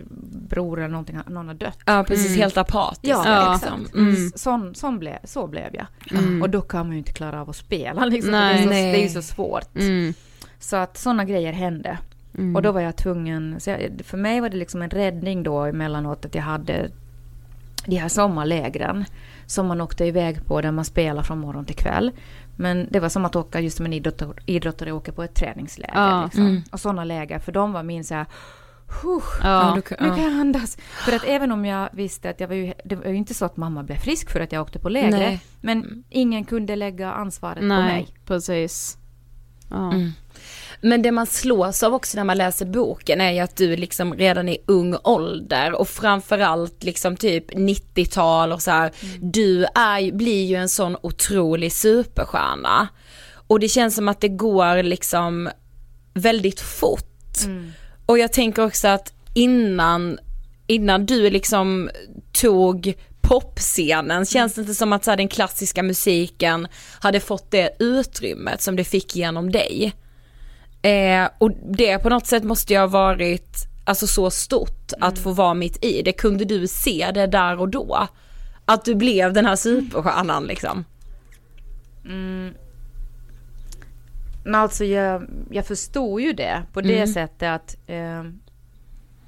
bror eller någonting, någon har dött. ja, precis. Mm. Helt apatisk. Ja, Ja. exakt. Mm. Sån, sån ble, så blev jag. Mm. Och då kan man ju inte klara av att spela liksom. för Nej. det, är så, Nej. det är ju så svårt. Mm. Så att sådana grejer hände. Mm. Och då var jag tvungen, så jag, för mig var det liksom en räddning då emellanåt att jag hade de här sommarlägren som man åkte iväg på där man spelar från morgon till kväll. Men det var som att åka just som en idrottare, idrottare åker på ett träningsläger. Ja. Liksom. Mm. Och sådana läger, för de var min så här, "Huh, Ja. nu kan jag andas. För att även om jag visste att jag var ju, det var ju inte så att mamma blev frisk för att jag åkte på läger. Nej. Men ingen kunde lägga ansvaret på Nej, mig. precis. Ja. Mm. Men det man slås av också när man läser boken är ju att du liksom redan i ung ålder och framförallt liksom typ 90-tal och så här, du är, blir ju en sån otrolig superstjärna. Och det känns som att det går liksom väldigt fort. Och jag tänker också att innan, innan du liksom tog popscenen känns det inte som att så här, den klassiska musiken hade fått det utrymmet som det fick genom dig. Eh, och det på något sätt måste ju ha varit alltså så stort att få vara mitt i det. Kunde du se det där och då? Att du blev den här superstjärnan liksom. Men alltså jag, jag förstod ju det på det Mm. sättet att eh,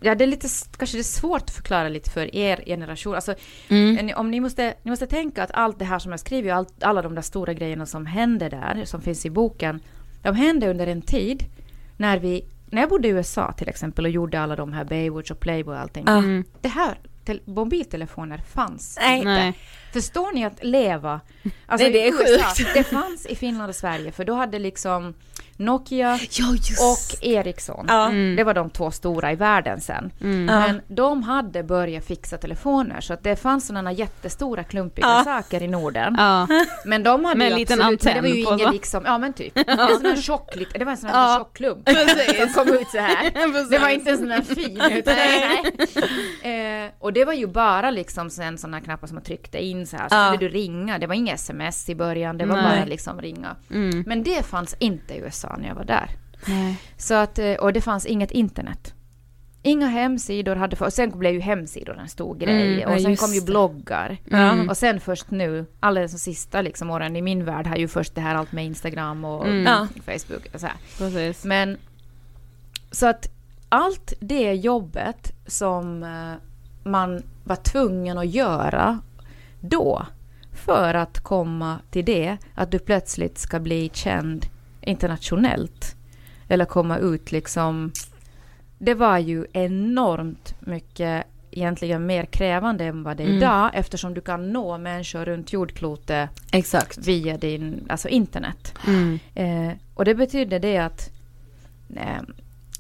Ja, det är lite, kanske det är svårt att förklara lite för er generation. Alltså, Mm. om ni, måste, ni måste tänka att allt det här som jag skriver, allt, alla de där stora grejerna som händer där, som finns i boken, de hände under en tid när vi, när jag bodde i USA till exempel och gjorde alla de här Baywatch och Playboy och allting. Ja. Det här, tel, mobiltelefoner fanns Nej. inte. Nej. Förstår ni att leva? Alltså Nej, det är i USA, sjukt. Det fanns i Finland och Sverige för då hade liksom Nokia Ja och Ericsson. Ja. Det var de två stora i världen sen. Ja. Men de hade börjat fixa telefoner så att det fanns sådana jättestora klumpiga Ja. saker i Norden. Ja. Men de hade Med ju en liten absolut, men det var ju ingen liksom, ja men typ. En sån här tjock, det var en sån här Ja. tjock klump som kom ut så här. Det var inte en sån här fin utan nej. Eh, och det var ju bara liksom sen sådana knappar som man tryckte in så här. Så Ja. skulle du ringa, det var inga sms i början, det var Nej. bara liksom ringa. Mm. Men det fanns inte i USA när jag var där. Nej. Så att, eh, och det fanns inget internet. Inga hemsidor hade och sen blev ju hemsidor en stor grej. Mm, och sen kom ju bloggar. Mm. Och sen först nu, alldeles de sista liksom åren i min värld har ju först det här allt med Instagram och Mm. Facebook och så här. Precis. Men så att allt det jobbet som eh, man var tvungen att göra då för att komma till det, att du plötsligt ska bli känd internationellt eller komma ut liksom. Det var ju enormt mycket egentligen mer krävande än vad det är Mm. idag eftersom du kan nå människor runt jordklotet Exakt. via din, alltså internet. Mm. Eh, och det betyder det att eh,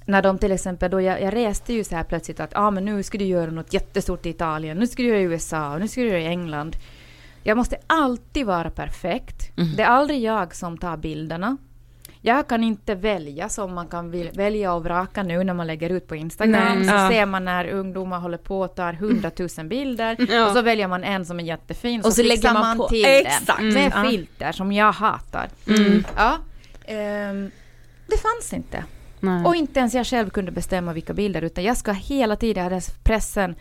när de till exempel då, jag, jag reste ju så här plötsligt att ah, men nu ska du göra något jättestort i Italien, nu ska du göra i USA, nu ska du göra i England. Jag måste alltid vara perfekt. Mm. Det är aldrig jag som tar bilderna. Jag kan inte välja som man kan välja och vraka nu när man lägger ut på Instagram. Nej. Så Ja. ser man när ungdomar håller på och tar hundratusen bilder. Ja. Och så väljer man en som är jättefin. Och så fixar lägger man på- till Exakt. den. Med Mm. Ja. filter som jag hatar. Mm. Ja. ehm, det fanns inte. Nej. Och inte ens jag själv kunde bestämma vilka bilder. Utan jag ska hela tiden ha den pressen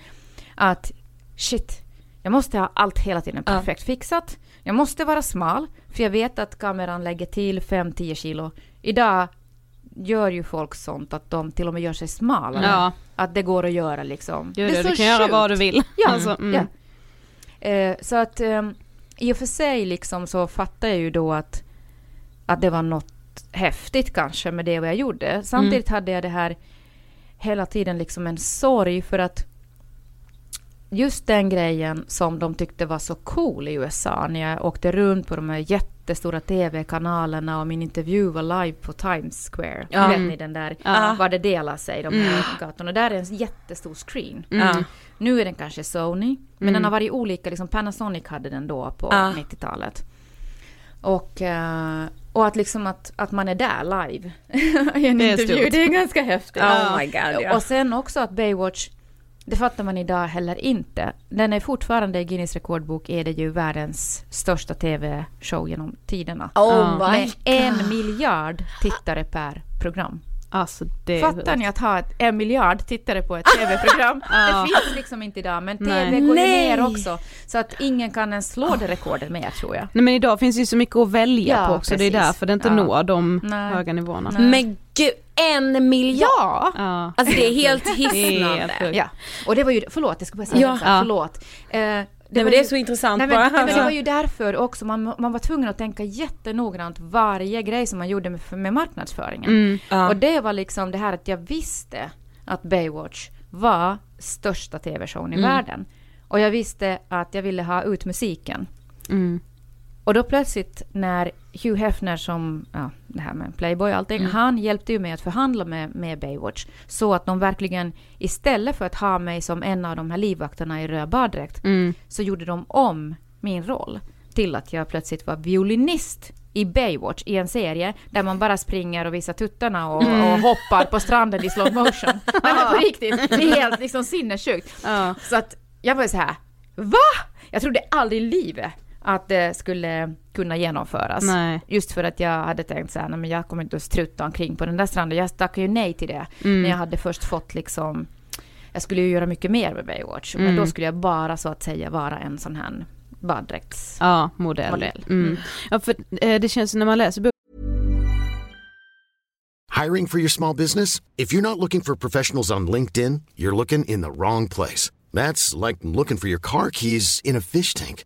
att shit, jag måste ha allt hela tiden Ja. perfekt fixat. Jag måste vara smal, för jag vet att kameran lägger till 5-10 kilo. Idag gör ju folk sånt att de till och med gör sig smalare. Ja, Att det går att göra liksom. gud, det är du så kan göra sjukt. vad du vill. Ja, Alltså, mm. ja. Eh, så att eh, i och för sig liksom så fattar jag ju då att, att det var något häftigt kanske med det vad jag gjorde. Samtidigt hade jag det här hela tiden liksom en sorg för att just den grejen som de tyckte var så cool i USA när jag åkte runt på de här jättestora tv-kanalerna och min intervju var live på Times Square. Ja. Vet ni den där, Ja. var det delar sig de här gatorna. Där är en jättestor screen. Ja. Nu är den kanske Sony, men Mm. den har varit olika. Liksom Panasonic hade den då på Ja. 90-talet. Och, eh, och att, liksom att, att man är där live i en Det är intervju, stort. det är ganska häftigt. Oh god ja. Och sen också att Baywatch, Det fattar man idag heller inte. Den är fortfarande i Guinness rekordbok är det ju världens största tv-show genom tiderna. Oh my Med en miljard tittare per program. Alltså det Fattar ni att ha ett, en miljard tittare på ett tv-program? Det finns liksom inte idag, men tv Nej. går ju Nej. ner också. Så att ingen kan ens slå det rekordet mer tror jag. Nej men idag finns det ju så mycket att välja Ja, på också, det är precis. därför det inte Ja. når de Nej. höga nivåerna. Nej. Men gud, en miljard! Ja! Ja. Alltså det är helt Det är hisnande. ja. Och det var ju, förlåt jag ska bara säga Ja. det, förlåt. Eh, Nej, men var det är ju- så intressant Nej, bara men, nej, men det var ju därför också, man, man var tvungen att tänka jättenoggrant varje grej som man gjorde med, med marknadsföringen. Mm. Ja. Och det var liksom det här att jag visste att Baywatch var största tv-showen i Mm. världen. Och jag visste att jag ville ha ut musiken. Mm. Och då plötsligt när Hugh Hefner som, ja det här med Playboy och allting, Mm. han hjälpte ju mig att förhandla med, med Baywatch. Så att de verkligen, istället för att ha mig som en av de här livvakterna i röd baddräkt, Mm. så gjorde de om min roll till att jag plötsligt var violinist i Baywatch i en serie där man bara springer och visar tuttarna och, Mm. och hoppar på stranden i slow motion. Nej men på riktigt, det är helt liksom sinnessjukt. Så att jag var så här, VA? Jag trodde aldrig i livet att det skulle kunna genomföras. Nej. Just för att jag hade tänkt så här, nej men jag kommer inte att strutta omkring på den där stranden. Jag tackade ju nej till det. Mm. När jag hade först fått liksom, jag skulle ju göra mycket mer med Baywatch. Men Mm. då skulle jag bara så att säga vara en sån här baddräkts... Ja, modell. Mm. Mm. Ja, för eh, det känns när man läser boken Hiring for your small business? If you're not looking for professionals on LinkedIn, you're looking in the wrong place. That's like looking for your car keys in a fish tank.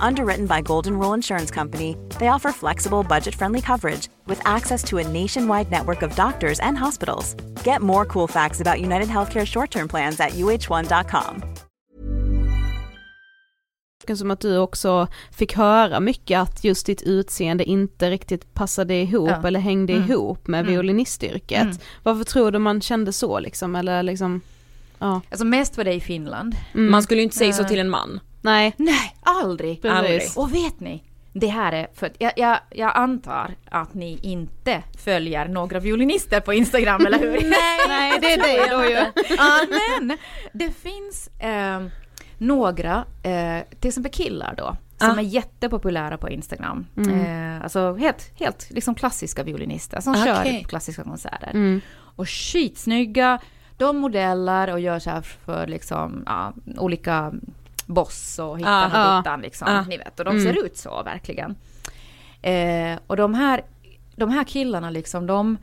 Underwritten by Golden Rule Insurance Company, they offer flexible, budget friendly coverage with access to a nationwide network of doctors and hospitals. Get more cool facts about United Healthcare short term plans at uh1.com. som att du också fick höra mycket att just ditt utseende inte riktigt passade ihop Ja. eller hängde Mm. ihop med Mm. violinistyrket. Mm. Varför tror du man kände så liksom, eller liksom, ja. Alltså mest var det i Finland. Mm. Man skulle ju inte säga så till en man. Nej. Nej, aldrig. Precis. Aldrig. Och vet ni? Det här är för att jag, jag, jag antar att ni inte följer några violinister på Instagram, eller hur? Nej, nej det är det då ju. ja, men det finns eh, några, eh, till exempel killar då, som Ah. är jättepopulära på Instagram. Mm. Eh, alltså helt, helt liksom klassiska violinister som Ah, kör klassiska konserter. Mm. Och skitsnygga, de modellar och gör så här för liksom, ja, olika boss och hittan och Ah. dittan liksom. Ah. Ni vet, och de Mm. ser ut så verkligen. Eh, och de här, de här killarna liksom, de,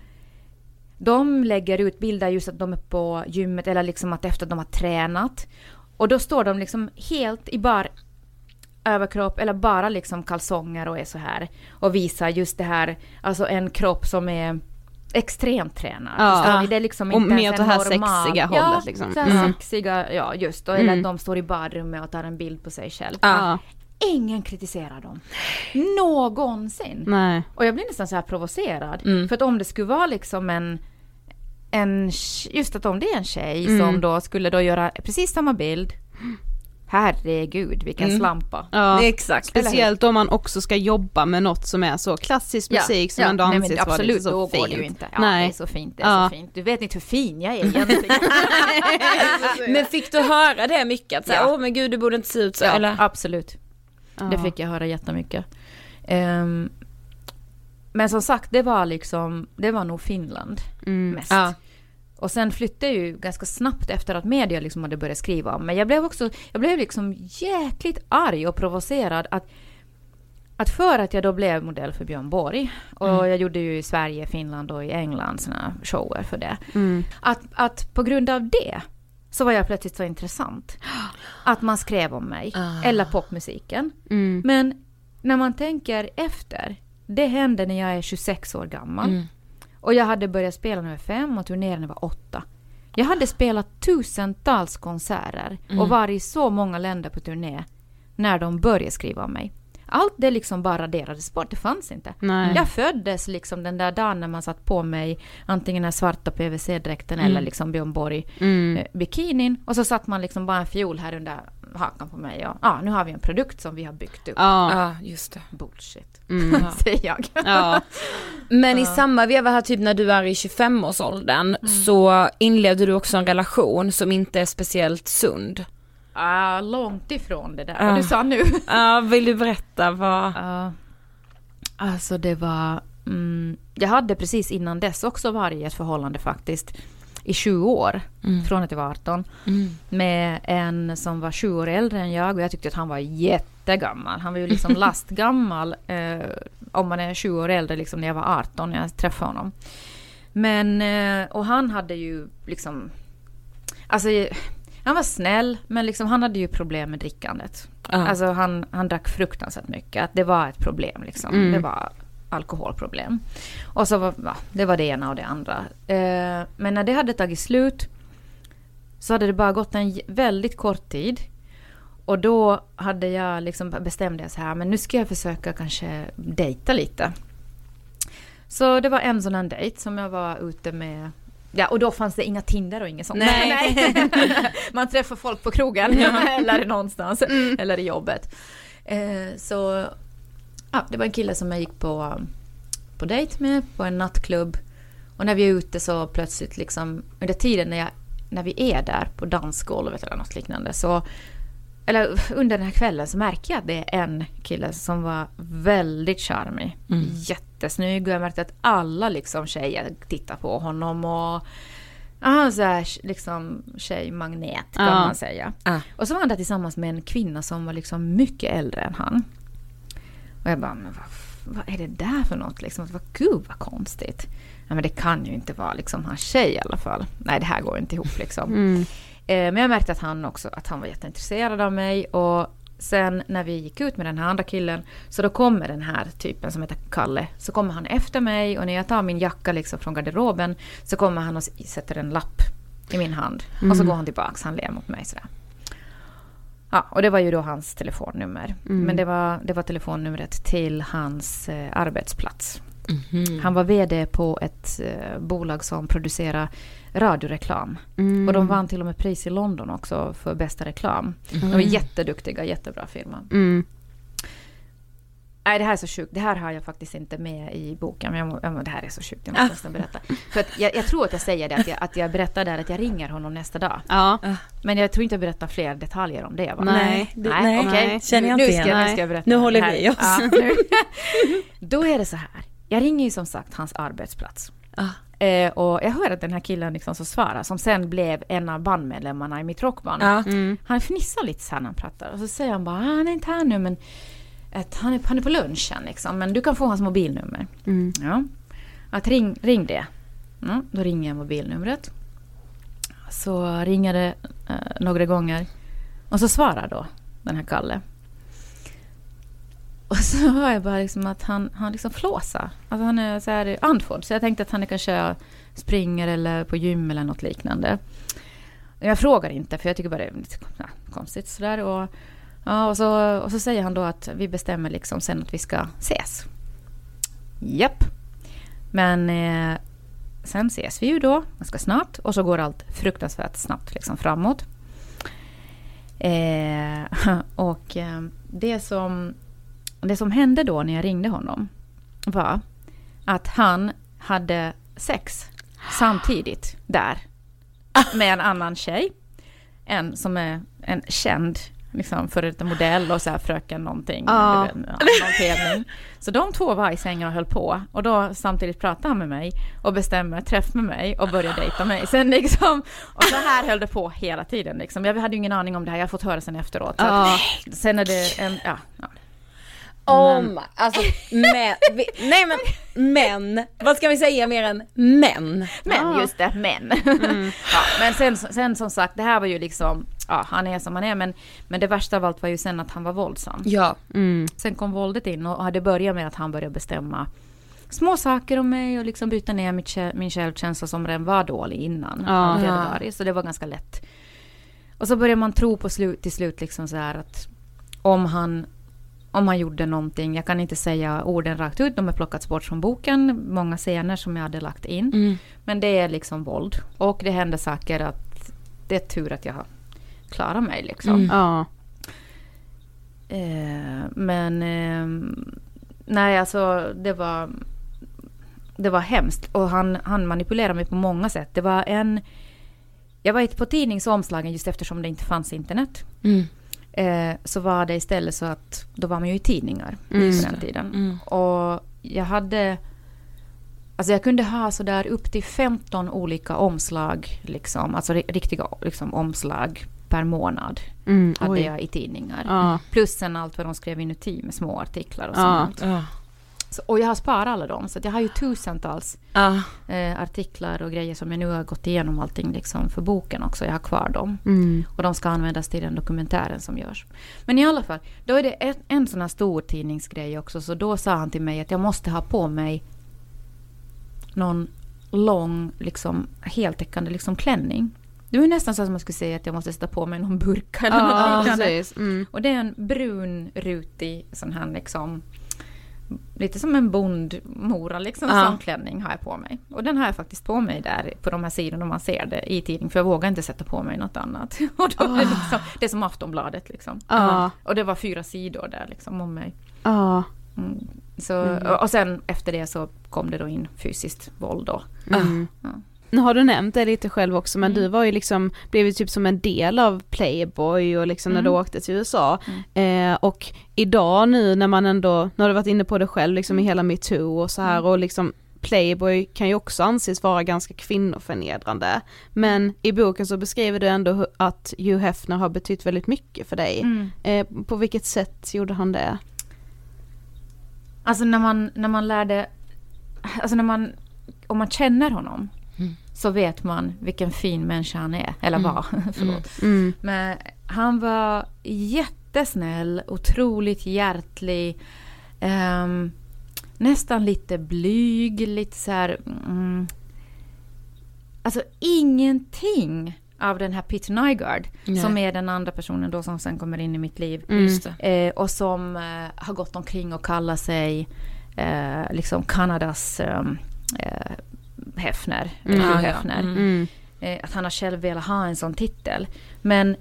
de lägger ut bilder just att de är på gymmet eller liksom att efter att de har tränat. Och då står de liksom helt i bar överkropp eller bara liksom kalsonger och är så här. Och visar just det här, alltså en kropp som är extremt tränad. Ja. Det är liksom Och inte ens åt det här normal- sexiga ja, hållet, liksom. så här Mm. sexiga, ja just. Eller Mm. att de står i badrummet och tar en bild på sig själv. Ja. Ingen kritiserar dem. Någonsin. Nej. Och jag blir nästan så här provocerad. Mm. För att om det skulle vara liksom en, en just att om det är en tjej Mm. som då skulle då göra precis samma bild. Herregud vilken Mm. slampa. Ja, Exakt. speciellt om man också ska jobba med något som är så klassisk musik som ändå nej, anses vara absolut, lite så då fint. går det ju inte. Ja, Nej. det är så fint, det är Ja. så fint. Du vet inte hur fin jag är egentligen. Men fick du höra det mycket? Att säga, Ja. åh men gud du borde inte se ut så ja, eller? absolut. Ja. Det fick jag höra jättemycket. Ehm, men som sagt, det var liksom, det var nog Finland Mm. mest. Och sen flyttade jag ju ganska snabbt efter att media liksom hade börjat skriva om mig. Jag blev också, jag blev liksom jäkligt arg och provocerad att att för att jag då blev modell för Björn Borg och jag gjorde ju i Sverige, Finland och i England såna shower för det. Mm. Att, att på grund av det så var jag plötsligt så intressant. Att man skrev om mig, eller popmusiken. Mm. Men när man tänker efter, det hände när jag är 26 år gammal. Mm. Och jag hade börjat spela när jag var fem och turnera när jag var åtta. Jag hade spelat tusentals konserter och varit i så många länder på turné när de började skriva om mig. Allt det liksom bara raderades bort, det fanns inte. Nej. Jag föddes liksom den där dagen när man satt på mig antingen den svarta PVC-dräkten eller liksom Björn Borg Mm. eh, och så satt man liksom bara en fiol här under hakan på mig och ja, nu har vi en produkt som vi har byggt upp. Ja. Ja, just det. Bullshit, Mm. säger jag. ja. Men i samma veva här typ när du är i 25-årsåldern så inledde du också en relation som inte är speciellt sund. Ah, långt ifrån det där, vad du sa nu. Ja, vill du berätta vad? Ja. alltså det var... Mm, jag hade precis innan dess också varit i ett förhållande faktiskt i 20 år, från att jag var 18. Med en som var 20 år äldre än jag och jag tyckte att han var jättegammal. Han var ju liksom lastgammal eh, om man är 20 år äldre liksom när jag var 18 när jag träffade honom. Men, eh, och han hade ju liksom... Alltså, han var snäll men liksom han hade ju problem med drickandet. Ja. Alltså han, han drack fruktansvärt mycket. Att det var ett problem liksom. Mm. Det var alkoholproblem. Och så var ja, det var det ena och det andra. Eh, men när det hade tagit slut så hade det bara gått en väldigt kort tid. Och då hade jag liksom bestämde jag så här, men nu ska jag försöka kanske dejta lite. Så det var en sån här dejt som jag var ute med. Ja, och då fanns det inga Tinder och inget sånt. Nej. Man träffar folk på krogen eller någonstans. Eller i jobbet. Eh, så ja, det var en kille som jag gick på, på dejt med på en nattklubb. Och när vi är ute så plötsligt liksom under tiden när, jag, när vi är där på dansgolvet eller något liknande så eller under den här kvällen så märker jag att det är en kille som var väldigt charmig. Jättesnygg och jag märkte att alla liksom tjejer tittar på honom och han är så här liksom tjejmagnet kan Ja. man säga. Ja. Och så var han där tillsammans med en kvinna som var liksom mycket äldre än han. Och jag bara, men vad, vad är det där för något liksom? Vad, gud vad konstigt. Ja, men det kan ju inte vara liksom hans tjej i alla fall. Nej det här går inte ihop liksom. Mm. Eh, men jag märkte att han också att han var jätteintresserad av mig. Och sen när vi gick ut med den här andra killen så då kommer den här typen som heter Kalle. Så kommer han efter mig och när jag tar min jacka liksom från garderoben så kommer han och sätter en lapp i min hand. Och så går han tillbaks, han ler mot mig sådär. Ja, och det var ju då hans telefonnummer. Men det var, det var telefonnumret till hans eh, arbetsplats. Han var VD på ett eh, bolag som producerar radioreklam. Mm. Och de vann till och med pris i London också för bästa reklam. De är jätteduktiga, jättebra firma. Nej, det här är så sjukt. Det här har jag faktiskt inte med i boken. Men jag, må- jag, må- det här är så sjukt, jag måste nästan berätta. För att jag, jag tror att jag säger det, att jag, att jag berättar där att jag ringer honom nästa dag. Ja. Men jag tror inte jag berättar fler detaljer om det va? Nej, det- nej, okej. nej, känner jag inte nu ska, igen. Nu Nej. ska jag berätta. Nu håller vi oss. Ja. Då är det så här. Jag ringer ju som sagt hans arbetsplats. Ah. Eh, och jag hör att den här killen liksom så svarar, som sen blev en av bandmedlemmarna i mitt rockband. Ja. Mm. Han fnissar lite så här när han pratar. Och så säger han bara, "Ah, han är inte här nu men att han, är, han är på lunchen liksom. Men du kan få hans mobilnummer. Mm. Ja. Att ring, ring det. Mm, då ringer jag mobilnumret. Så ringer det eh, några gånger. Och så svarar då den här Kalle. Och så hör jag bara liksom att han, han liksom flåsar. Alltså han är så här andfådd. Så jag tänkte att han kanske springer eller på gym eller något liknande. Jag frågar inte för jag tycker bara det är lite ja, konstigt sådär. Och, ja, och, så, och så säger han då att vi bestämmer liksom sen att vi ska ses. Japp. Men eh, sen ses vi ju då ganska snart och så går allt fruktansvärt snabbt liksom framåt. Eh, och eh, det, som, det som hände då när jag ringde honom var att han hade sex samtidigt där med en annan tjej. En som är en känd liksom före detta modell och så här fröken någonting. Ja. vet, någon tävling. Så de två var i sängen och höll på. Och då samtidigt pratade han med mig och bestämde träff med mig och började dejta mig. Sen liksom, och så här höll det på hela tiden liksom. Jag hade ju ingen aning om det här, jag har fått höra sen efteråt. Så Ja. att, sen är det en, ja. ja. Om, alltså men, vi, nej men, men, vad ska vi säga mer än men? Men, just det, men. ja, men sen, sen som sagt, det här var ju liksom, ja han är som han är, men, men det värsta av allt var ju sen att han var våldsam. Ja. Mm. Sen kom våldet in och hade börjat med att han började bestämma små saker om mig och liksom bryta ner mitt, min självkänsla som redan var dålig innan. Hade Ja. varit, så det var ganska lätt. Och så började man tro på slut, till slut liksom så här att om han, om han gjorde någonting, jag kan inte säga orden rakt ut, de har plockats bort från boken, många scener som jag hade lagt in. Mm. Men det är liksom våld. Och det händer saker att det är tur att jag har klarat mig liksom. Mm. Ja. Eh, men eh, nej, alltså det var det var hemskt och han, han manipulerade mig på många sätt. Det var en jag var på tidningsomslagen just eftersom det inte fanns internet. Mm. Eh, så var det istället så att då var man ju i tidningar Mm. på den tiden. Mm. Och jag hade Alltså jag kunde ha sådär upp till 15 olika omslag, liksom, alltså ri- riktiga liksom, omslag per månad Mm. hade Oj. jag i tidningar. Ja. Plus sen allt vad de skrev inuti med små artiklar och sånt. Ja. Så, och jag har sparat alla dem, så jag har ju tusentals Ja. eh, artiklar och grejer som jag nu har gått igenom allting liksom för boken också. Jag har kvar dem. Mm. Och de ska användas till den dokumentären som görs. Men i alla fall, då är det en, en sån här stor tidningsgrej också. Så då sa han till mig att jag måste ha på mig någon lång, liksom heltäckande liksom klänning. Det var nästan så att man skulle säga att jag måste sätta på mig någon burka eller något Ja, liknande. precis. Mm. Och det är en brun, rutig sån här liksom Lite som en bondmora liksom, Ja. sån klänning har jag på mig. Och den har jag faktiskt på mig där på de här sidorna man ser det i tidning. För jag vågar inte sätta på mig något annat. Och då är det, liksom, det är som Aftonbladet liksom. Ja. Och det var fyra sidor där liksom om mig. Ja. Mm. Så, och, och sen efter det så kom det då in fysiskt våld då. Mm. Ja. Nu har du nämnt det lite själv också men Mm. du var ju liksom, blev ju typ som en del av Playboy och liksom när du Mm. åkte till USA. Eh, och idag nu när man ändå, nu har du varit inne på det själv liksom Mm. i hela metoo och så här och liksom Playboy kan ju också anses vara ganska kvinnoförnedrande. Men i boken så beskriver du ändå att Hugh Hefner har betytt väldigt mycket för dig. Mm. Eh, på vilket sätt gjorde han det? Alltså när man, när man lärde, alltså när man, om man känner honom så vet man vilken fin människa han är, eller var, förlåt. Mm. Men han var jättesnäll, otroligt hjärtlig, ehm, nästan lite blyg, lite så här, mm, alltså ingenting av den här Peter Nygard, Nej. som är den andra personen då som sen kommer in i mitt liv. Just det. Eh, och som eh, har gått omkring och kallar sig eh, liksom Kanadas eh, eh, Hefner. Mm. Hugh Ah. Hefner. Mm. Mm. Eh, att han har själv velat ha en sån titel. Men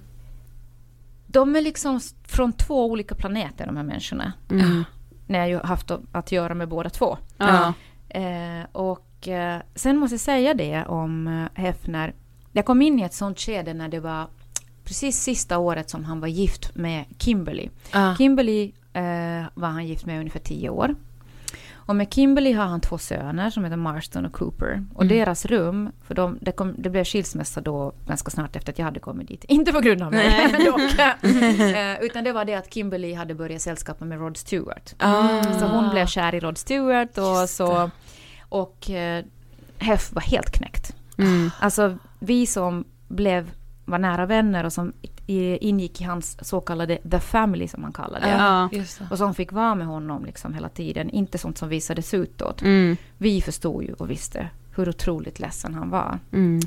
de är liksom från två olika planeter de här människorna. Mm. När jag ju haft att- göra med båda två. Ja. Eh, och eh, sen måste jag säga det om eh, Hefner. Jag kom in i ett sånt skede när det var precis sista året som han var gift med Kimberly. Ja. Kimberly eh, var han gift med ungefär tio år. Och med Kimberly har han två söner som heter Marston och Cooper. Och Mm. deras rum, för de, det, kom, det blev skilsmässa då ganska snart efter att jag hade kommit dit. Inte på grund av mig, dock. Eh, utan det var det att Kimberly hade börjat sällskapa med Rod Stewart. Ah. Så hon blev kär i Rod Stewart och så... Och eh, Heff var helt knäckt. Mm. Alltså vi som blev, var nära vänner och som ingick i hans så kallade The Family som man kallade det. Ja. Just det. Och som fick vara med honom liksom hela tiden. Inte sånt som visades utåt. Mm. Vi förstod ju och visste hur otroligt ledsen han var. Mm.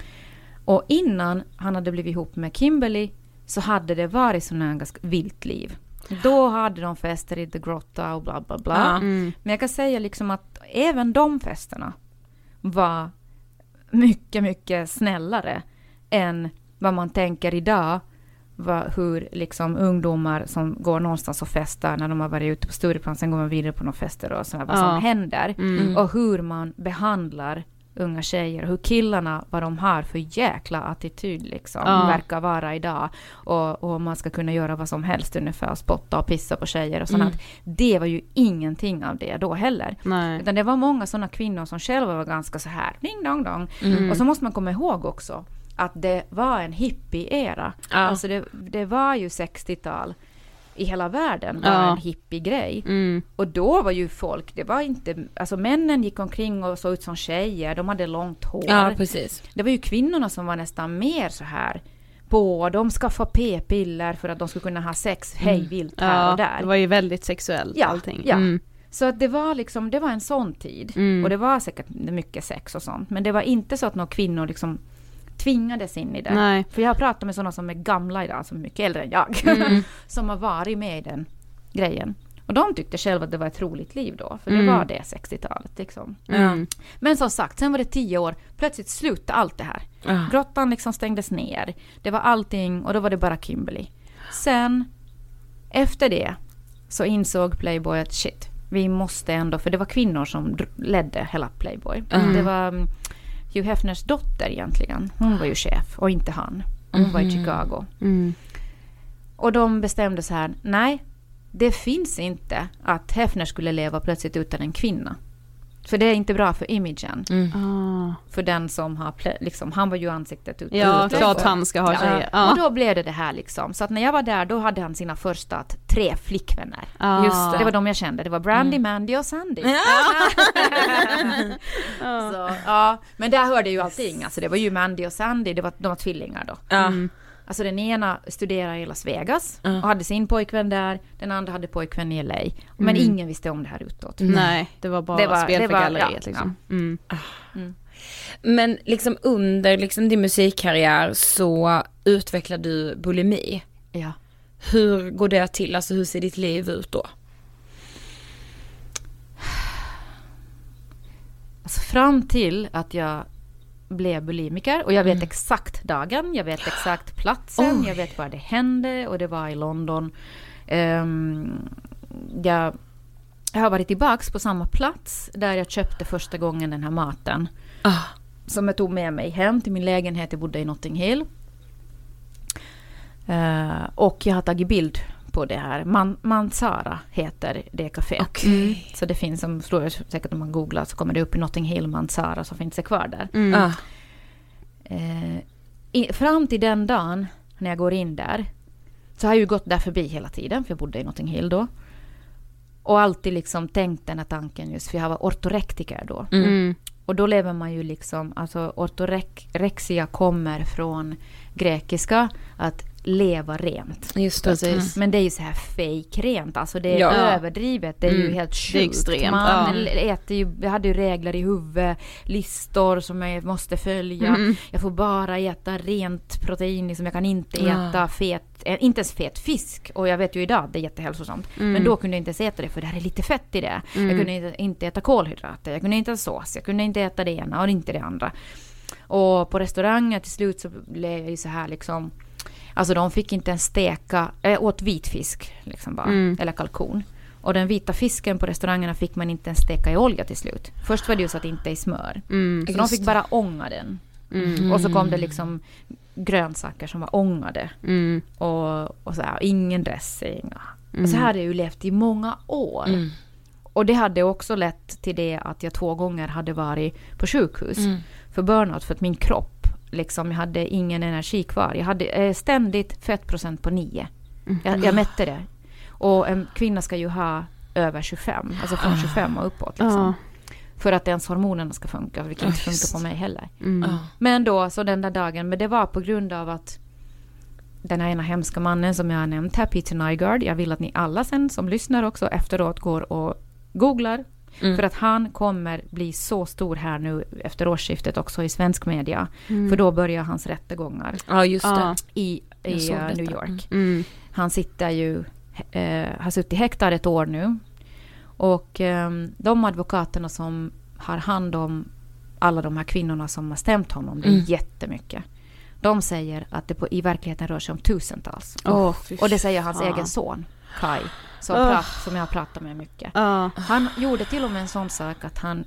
Och innan han hade blivit ihop med Kimberly så hade det varit sån här ganska vilt liv. Då hade de fester i The Grotta och bla bla bla. Ja. Mm. Men jag kan säga liksom att även de festerna var mycket, mycket snällare än vad man tänker idag vad, hur liksom ungdomar som går någonstans och festar när de har varit ute på Stureplan, sen går man vidare på några fester och sådär, vad Ja. som händer. Mm. Och hur man behandlar unga tjejer, hur killarna, vad de har för jäkla attityd liksom, Ja. verkar vara idag. Och, och man ska kunna göra vad som helst ungefär, spotta och pissa på tjejer och sånt. Mm. Det var ju ingenting av det då heller. Nej. Utan det var många sådana kvinnor som själva var ganska så här, ding dong dong. Mm. Och så måste man komma ihåg också att det var en hippie-era. Ja. Alltså det, det var ju 60-tal i hela världen var Ja. en hippie-grej. Mm. Och då var ju folk, det var inte, alltså männen gick omkring och såg ut som tjejer, de hade långt hår. Ja, precis. det var ju kvinnorna som var nästan mer så här på, de skaffade p-piller för att de skulle kunna ha sex hej vilt här Mm. Ja, och där. det var ju väldigt sexuellt Ja, allting. ja. Mm. Så att det var liksom, det var en sån tid. Mm. Och det var säkert mycket sex och sånt. Men det var inte så att några kvinnor liksom tvingades in i det. Nej. För jag har pratat med sådana som är gamla idag, som är mycket äldre än jag. Mm. som har varit med i den grejen. Och de tyckte själva att det var ett roligt liv då. För det Mm. var det 60-talet liksom. Mm. Men som sagt, sen var det tio år. Plötsligt slutade allt det här. Ja. Grottan liksom stängdes ner. Det var allting och då var det bara Kimberly. Sen, efter det, så insåg Playboy att shit, vi måste ändå, för det var kvinnor som ledde hela Playboy. Mm. Det var mm, Hugh Hefners dotter egentligen. Hon var ju chef och inte han. Hon var i Chicago. Mm. Och de bestämde så här, nej, det finns inte att Hefner skulle leva plötsligt utan en kvinna. För det är inte bra för imagen. Ah. För den som har, liksom, han var ju ansiktet ut, Ja, utåt. klart han ska ha Ja. tjejer. Och Ja. då blev det det här liksom. Så att när jag var där, då hade han sina första tre flickvänner. Ah. Just Det var de jag kände. Det var Brandy, Mandy och Sandy. Så, ja, men där hörde ju allting. Alltså det var ju Mandy och Sandy, det var, de var tvillingar då. Ja. Mm. Alltså den ena studerade i Las Vegas Ja. och hade sin pojkvän där. Den andra hade pojkvän i LA. Men ingen visste om det här utåt. Nej, det var bara Det var- spel för galleriet ja, liksom. Mm. Men liksom under liksom din musikkarriär så utvecklar du bulimi. Ja. Hur går det till? Alltså hur ser ditt liv ut då? Alltså fram till att jag blev bulimiker och jag vet exakt dagen, jag vet exakt platsen, Oj. jag vet var det hände och det var i London. Ehm, jag, jag har varit tillbaks på samma plats där jag köpte första gången den här maten. Ah. Som jag tog med mig hem till min lägenhet, jag bodde i Notting Hill. Eh, och jag har tagit bild på det här. Man, Mansara heter det kaféet. Okej. Så det finns, som står säkert om man googlar så kommer det upp i Notting Hill, Mansara, så finns det kvar där. Mm. Ah. Eh, i, fram till den dagen när jag går in där så har jag ju gått där förbi hela tiden, för jag bodde i Notting Hill då. Och alltid liksom tänkt den här tanken just för jag var ortorektiker då. Mm. Och då lever man ju liksom, alltså ortorexia kommer från grekiska att leva rent. Just det. Precis. Men det är ju så här fake rent, alltså det är Ja. överdrivet, det är ju Mm. helt Det sjukt. Man ja. äter ju, jag hade ju regler i huvudet, listor som jag måste följa. Mm. Jag får bara äta rent protein, liksom. jag kan inte Ja. äta fet, eh, inte ens fet fisk. Och jag vet ju idag att det är jättehälsosamt. Mm. Men då kunde jag inte ens äta det för det här är lite fett i det. Jag kunde inte, inte äta kolhydrater, jag kunde inte äta sås, jag kunde inte äta det ena och inte det andra. Och på restauranger till slut så blev jag ju så här liksom Alltså de fick inte ens steka, jag åt vitfisk liksom bara, Mm. eller kalkon. Och den vita fisken på restaurangerna fick man inte ens steka i olja till slut. Först var det ju så att inte i smör. Mm. Så de fick bara ånga den. Mm. Och så kom det liksom grönsaker som var ångade. Mm. Och, och så här, ingen dressing. Mm. Och så här hade jag ju levt i många år. Mm. Och det hade också lett till det att jag två gånger hade varit på sjukhus Mm. för burnout för att min kropp, liksom, jag hade ingen energi kvar. Jag hade eh, ständigt fettprocent på 9. Jag, jag mätte det. Och en kvinna ska ju ha över 25, alltså från 25 och uppåt. Liksom. Ja. För att ens hormonerna ska funka, vilket inte funkar på mig heller. Mm. Ah. Men då, så den där dagen, men det var på grund av att den här ena hemska mannen som jag har nämnt här, Peter Nygard, jag vill att ni alla sen som lyssnar också efteråt går och googlar. Mm. För att han kommer bli så stor här nu efter årsskiftet också i svensk media. Mm. För då börjar hans rättegångar Ja just det. I, i eh. New York. Mm. Han sitter ju, eh, har suttit häktad ett år nu. Och eh, de advokaterna som har hand om alla de här kvinnorna som har stämt honom, det är Mm. jättemycket. De säger att det på, i verkligheten rör sig om tusentals. Fy Och det säger hans fan. egen son, Kai, som, Ugh. prat, som jag har pratat med mycket. Ja. Han gjorde till och med en sån sak att han,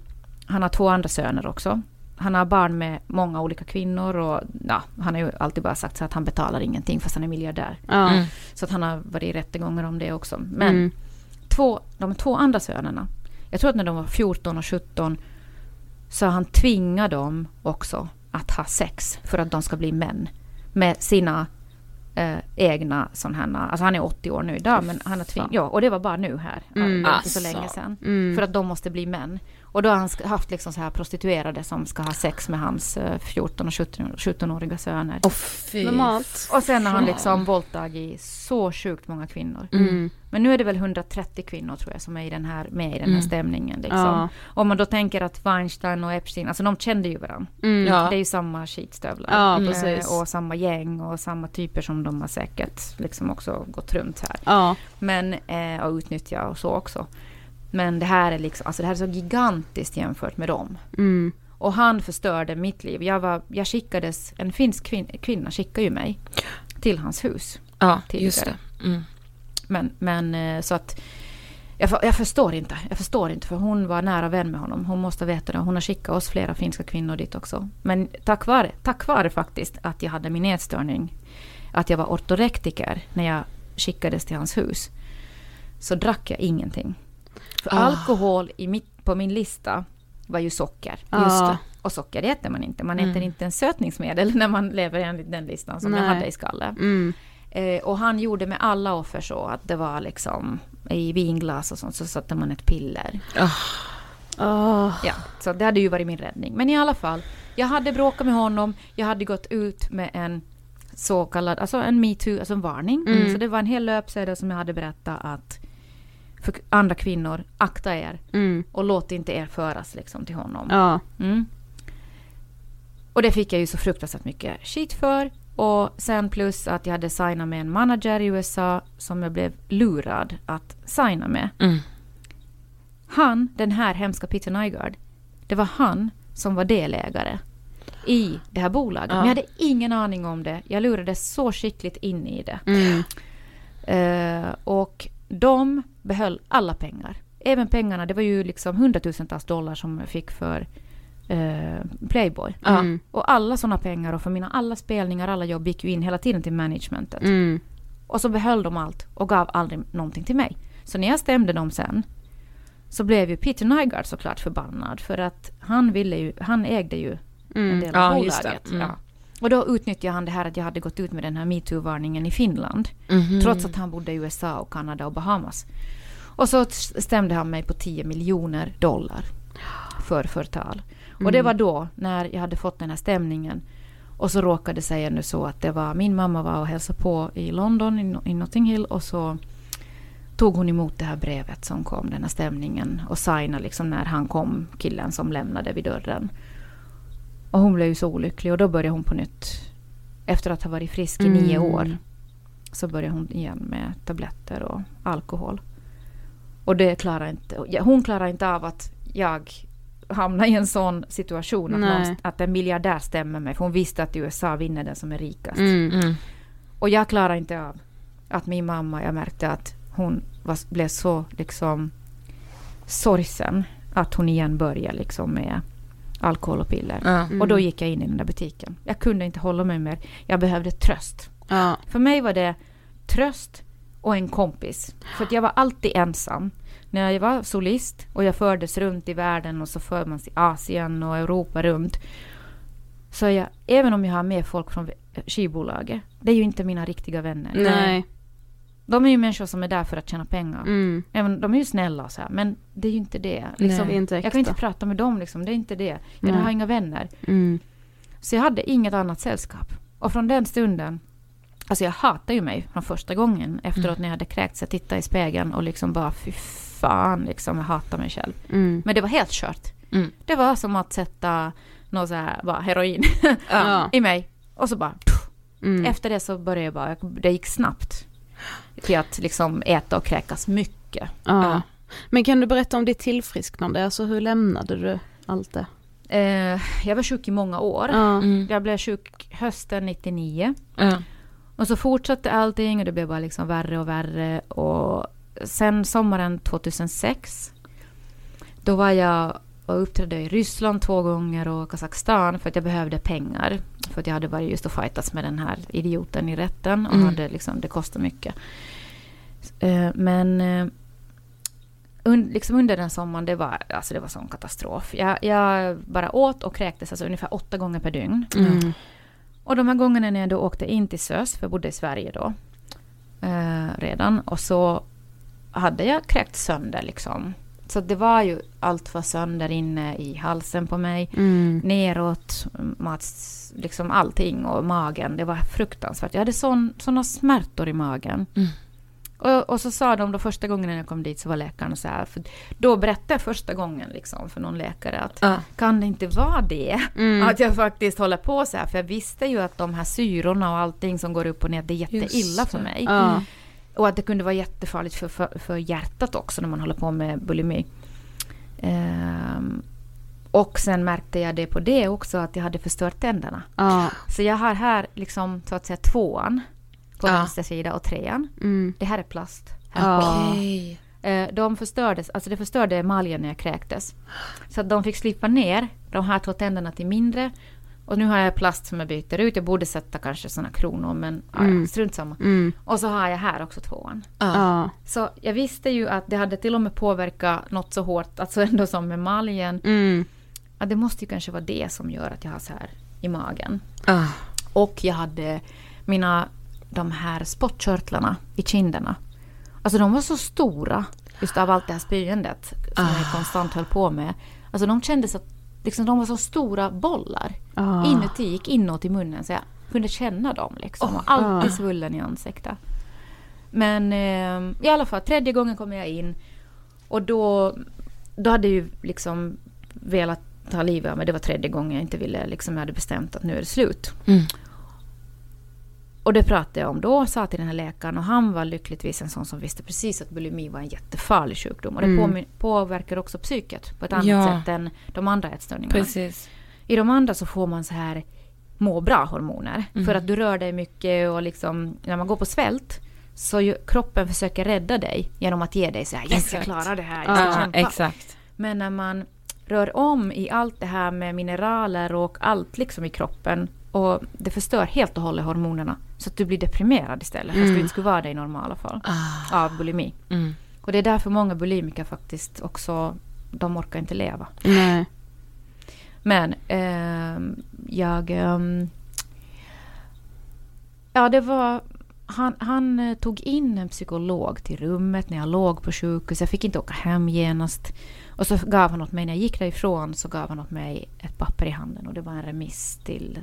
han har två andra söner också. Han har barn med många olika kvinnor och ja, han har ju alltid bara sagt så att han betalar ingenting fast han är miljardär. Ja. Så att han har varit i rättegångar om det också. Men Mm. två, de två andra sönerna, jag tror att när de var 14 och 17 så han tvingar dem också att ha sex för att de ska bli män. Med sina eh, egna sådana här, alltså han är 80 år nu idag men han har tvingat, ja och det var bara nu här, Mm. ja, inte så Alltså. länge sedan. Mm. För att de måste bli män. Och då har han haft liksom så här prostituerade som ska ha sex med hans eh, 14 och 17 17-åriga söner. Åh fy. Och sen har han liksom våldtagit så sjukt många kvinnor. Mm. Men nu är det väl 130 kvinnor tror jag som är i den här, med i den här Mm. stämningen. Liksom. Ja. Om man då tänker att Weinstein och Epstein, alltså de kände ju varandra. Mm. Ja. Det är ju samma skitstövlar. Ja, Eh, precis. Och samma gäng och samma typer som de har säkert liksom också gått runt här. Ja. Men, eh, och utnyttja och så också. Men det här är liksom, alltså det här är så gigantiskt jämfört med dem. Mm. Och han förstörde mitt liv. Jag, var, jag skickades, en finsk kvin, kvinna skickade ju mig till hans hus. Ja, tidigare. just det. Mm. Men, men eh, så att jag, jag förstår inte. Jag förstår inte för hon var nära vän med honom. Hon måste veta det. Hon har skickat oss flera finska kvinnor dit också. Men tack vare, tack vare faktiskt att jag hade min ätstörning. Att jag var ortorektiker när jag skickades till hans hus. Så drack jag ingenting. För Ah. alkohol i mitt, på min lista var ju socker. Det. Och socker äter man inte. Man Mm. äter inte en sötningsmedel när man lever enligt den listan som jag Nej. hade i skallen. Mm. Eh, och han gjorde med alla offer så att det var liksom i vinglas och sånt så satte man ett piller. Åh. Ja, så det hade ju varit min räddning. Men i alla fall, jag hade bråkat med honom. Jag hade gått ut med en så kallad, alltså en metoo, alltså en varning. Mm. Så det var en hel löpsedel som jag hade berättat att för andra kvinnor, akta er Mm. och låt inte er föras liksom till honom. Ja. Mm. Och det fick jag ju så fruktansvärt mycket skit för. Och sen plus att jag hade signat med en manager i USA som jag blev lurad att signa med. Mm. Han, den här hemska Peter Nygaard, det var han som var delägare i det här bolaget. Men jag hade ingen aning om det. Jag lurades så skickligt in i det. Mm. Eh, och de behöll alla pengar. Även pengarna, det var ju liksom hundratusentals dollar som jag fick för eh, Playboy. Mm. Och alla sådana pengar och för mina alla spelningar, alla jobb gick ju in hela tiden till managementet. Mm. Och så behöll de allt och gav aldrig någonting till mig. Så när jag stämde dem sen så blev ju Peter Nygaard såklart förbannad för att han ville ju, han ägde ju en Mm. del av Ja, just bolaget. det. Mm. Ja. Och då utnyttjade han det här att jag hade gått ut med den här metoo-varningen i Finland. Mhm. Trots att han bodde i USA och Kanada och Bahamas. Och så stämde han mig på 10 miljoner dollar för förtal. Och det var då när jag hade fått den här stämningen. Och så råkade det sig nu så att det var min mamma var och hälsade på i London, i Notting Hill. Och så tog hon emot det här brevet som kom, den här stämningen. Och signade liksom när han kom, killen som lämnade vid dörren. Och hon blev ju så olycklig och då började hon på nytt. Efter att ha varit frisk i nio Mm. år. Så började hon igen med tabletter och alkohol. Och det klarar inte, hon klarar inte av att jag hamnar i en sån situation att, någon, att en miljardär stämmer mig. För hon visste att USA vinner den som är rikast. Mm. Mm. Och jag klarar inte av att min mamma, jag märkte att hon var, blev så liksom sorgsen att hon igen började liksom med alkohol och piller. Ja. Och då gick jag in i den där butiken. Jag kunde inte hålla mig mer. Jag behövde tröst. Ja. För mig var det tröst och en kompis. För att jag var alltid ensam. När jag var solist och jag fördes runt i världen och så för man sig Asien och Europa runt. Så jag, även om jag har med folk från skivbolaget, det är ju inte mina riktiga vänner. Nej. De är ju människor som är där för att tjäna pengar. Mm. Även, de är ju snälla så här, men det är ju inte det. Liksom, är inte jag kan inte prata med dem, liksom, det är inte det. Jag Nej. har inga vänner. Mm. Så jag hade inget annat sällskap. Och från den stunden, alltså jag hatar ju mig från första gången efteråt när jag hade kräkts. Jag tittade i spegeln och liksom bara fy fan, liksom, jag hatar mig själv. Mm. Men det var helt kört. Mm. Det var som att sätta något så här, bara heroin Ja. i mig. Och så bara, Mm. efter det så började jag bara, det gick snabbt. Till att liksom äta och kräkas mycket. Ja. Men kan du berätta om ditt tillfrisknande? Alltså hur lämnade du allt det? Eh, jag var sjuk i många år. Ja. Jag blev sjuk hösten 99. Ja. Och så fortsatte allting och det blev bara liksom värre och värre. Och sen sommaren 2006, då var jag och uppträdde i Ryssland två gånger och Kazakstan för att jag behövde pengar. För att jag hade varit just och fightats med den här idioten i rätten och Mm. hade liksom, det kostade mycket. Eh, Men eh, un, liksom under den sommaren, det var, alltså det var sån katastrof. Jag, jag bara åt och kräktes alltså ungefär åtta gånger per dygn. Mm. Och de här gångerna när jag då åkte in till SÖS, för jag bodde i Sverige då eh, redan, och så hade jag kräkt sönder liksom. Så det var ju allt var sönder inne i halsen på mig, Mm. neråt, mats, liksom allting och magen. Det var fruktansvärt. Jag hade sån, såna smärtor i magen. Mm. Och, och så sa de då första gången när jag kom dit så var läkaren så här, för då berättade jag första gången liksom för någon läkare att Ja. kan det inte vara det? Mm. Att jag faktiskt håller på så här, för jag visste ju att de här syrorna och allting som går upp och ner, det är jätteilla för mig. Ja. Och att det kunde vara jättefarligt för, för, för hjärtat också när man håller på med bulimi. Ehm, och sen märkte jag det på det också att jag hade förstört tänderna. Ja. Så jag har här liksom så att säga tvåan på Ja. vänster sida och trean. Mm. Det här är plast. Här Ja. på. Okej. Eh, De förstördes, alltså det förstörde emaljen när jag kräktes. Så att de fick slipa ner de här två tänderna till mindre. Och nu har jag plast som jag byter ut. Jag borde sätta kanske såna kronor men ja, Mm. strunt samma. Mm. Och så har jag här också tvåan. Ja. Så jag visste ju att det hade till och med påverkat något så hårt, alltså ändå som emaljen. Mm. Att det måste ju kanske vara det som gör att jag har så här i magen. Ah. Och jag hade mina, de här spottkörtlarna i kinderna. Alltså de var så stora, just av allt det här spyandet som jag konstant höll på med. Alltså de kändes att liksom, de var så stora bollar. Ja. Inuti, gick inåt i munnen så jag kunde känna dem liksom. och alltid svullen i ansiktet. Men eh, i alla fall, tredje gången kom jag in. Och då, då hade jag ju liksom velat ta livet av mig. Det var tredje gången jag inte ville, liksom jag hade bestämt att nu är det slut. Mm. Och det pratade jag om då sa till den här läkaren och han var lyckligtvis en sån som visste precis att bulimi var en jättefarlig sjukdom. Och det Mm. påverkar också psyket på ett annat Ja. sätt än de andra ätstörningarna. Precis. I de andra så får man så här må bra-hormoner. Mm. För att du rör dig mycket och liksom när man går på svält så ju, kroppen försöker rädda dig genom att ge dig så här yes jag klarar det här, jag ska Ja, kämpa. exakt. Men när man rör om i allt det här med mineraler och allt liksom i kroppen och det förstör helt och hållet hormonerna så att du blir deprimerad istället fast du inte skulle vara det i normala fall av bulimi. Mm. Och det är därför många bulimiker faktiskt också, de orkar inte leva. Nej. Men ehm, jag... ehm, ja, det var... Han, han eh, tog in en psykolog till rummet när jag låg på sjukhus. Jag fick inte åka hem genast. Och så gav han åt mig, när jag gick därifrån, så gav han åt mig ett papper i handen. Och det var en remiss till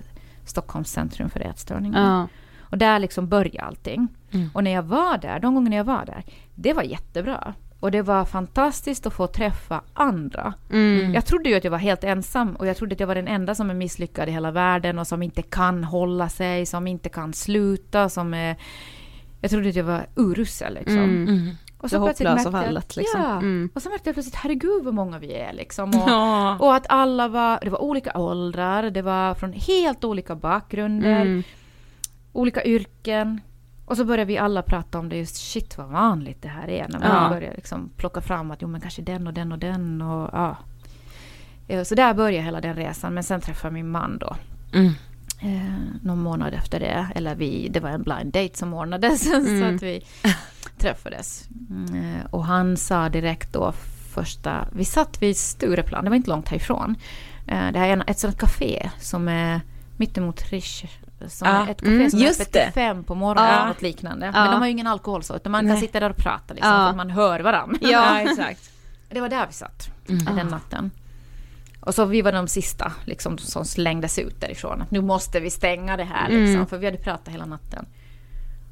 Stockholms centrum för ätstörningar. Ja. Och där liksom började allting. Mm. Och när jag var där, de gångerna jag var där, det var jättebra. Och det var fantastiskt att få träffa andra. Mm. Jag trodde ju att jag var helt ensam och jag trodde att jag var den enda som är misslyckad i hela världen och som inte kan hålla sig, som inte kan sluta, som är... Jag trodde att jag var urusel liksom. Mm. Och Det plötsligt hopplösa fallet, liksom. Ja. Mm. Och så märkte jag plötsligt, herregud vad många vi är liksom. Och, Ja. och att alla var, det var olika åldrar, det var från helt olika bakgrunder, Mm. olika yrken. Och så började vi alla prata om det just, shit vad vanligt det här är. När man Ja. börjar liksom plocka fram att jo men kanske den och den och den och ja. Eh, Så där började hela den resan. Men sen träffade jag min man då. Mm. Eh, någon månad efter det. Eller vi, det var en blind date som ordnades. så Mm. att vi träffades. Mm, eh, och han sa direkt då första... Vi satt vid Stureplan, det var inte långt härifrån. Eh, det här är en, ett sånt café som är mittemot Rish. Som Ja, är ett café mm, som just är öppet till fem på morgonen. Ja. Något liknande. Ja. Men de har ju ingen alkohol så. Utan man kan Nej. sitta där och prata liksom. Ja. För att man hör varandra. Ja, exakt. Det var där vi satt Mm. den natten. Och så vi var de sista liksom, som slängdes ut därifrån. Att nu måste vi stänga det här liksom, Mm. för vi hade pratat hela natten.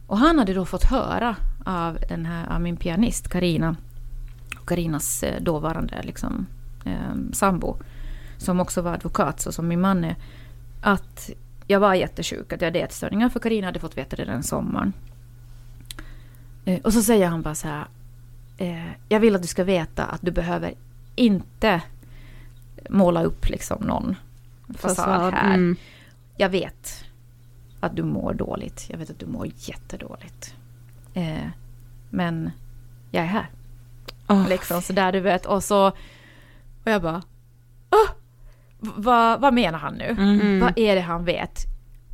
Och han hade då fått höra av, den här, av min pianist Karina och Karinas eh, dåvarande liksom, eh, sambo, som också var advokat, så som min man är, att jag var jättesjuk, att jag hade ätstörningar, för Karina hade fått veta det den sommaren. Eh, och så säger han bara så här, eh, jag vill att du ska veta att du behöver inte måla upp liksom någon fasad här. Mm. Jag vet att du mår dåligt. Jag vet att du mår jättedåligt. Eh, men jag är här. Åh, Liksom sådär du vet. Och så... Och jag bara... V- vad, vad menar han nu? Mm. Vad är det han vet?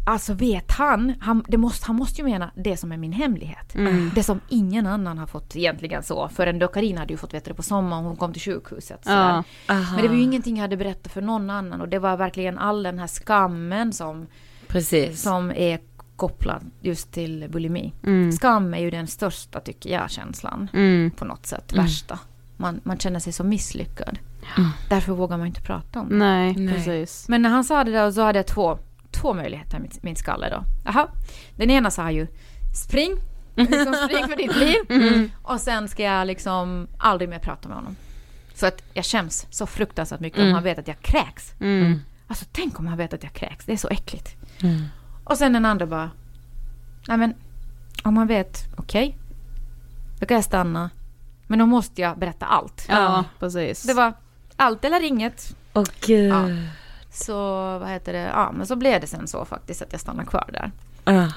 Alltså vet han? Han, det måste, han måste ju mena det som är min hemlighet. Mm. Det som ingen annan har fått egentligen så. Förrän då Carina hade ju fått veta det på sommaren. Hon kom till sjukhuset. Ja. Men det var ju ingenting jag hade berättat för någon annan. Och det var verkligen all den här skammen som, Precis. som är kopplad just till bulimi. Mm. Skam är ju den största, tycker jag, känslan Mm. på något sätt. Värsta. Man, man känner sig så misslyckad. Därför vågar man inte prata om det. Nej, Nej. precis. Men när han sa det där så hade jag två, två möjligheter i min, skalle då. Aha. Den ena sa ju spring, liksom spring för ditt liv. Och sen ska jag liksom aldrig mer prata med honom. För att jag känns så fruktansvärt mycket om han vet att jag kräks. Mm. Alltså tänk om han vet att jag kräks, det är så äckligt. Och sen den andra bara, nej men om han vet, okej, då kan jag stanna. Men då måste jag berätta allt. Ja, precis. Det var allt eller inget. Åh gud. Ja. Så vad heter det, ja men så blev det sen så faktiskt att jag stannade kvar där. Ah.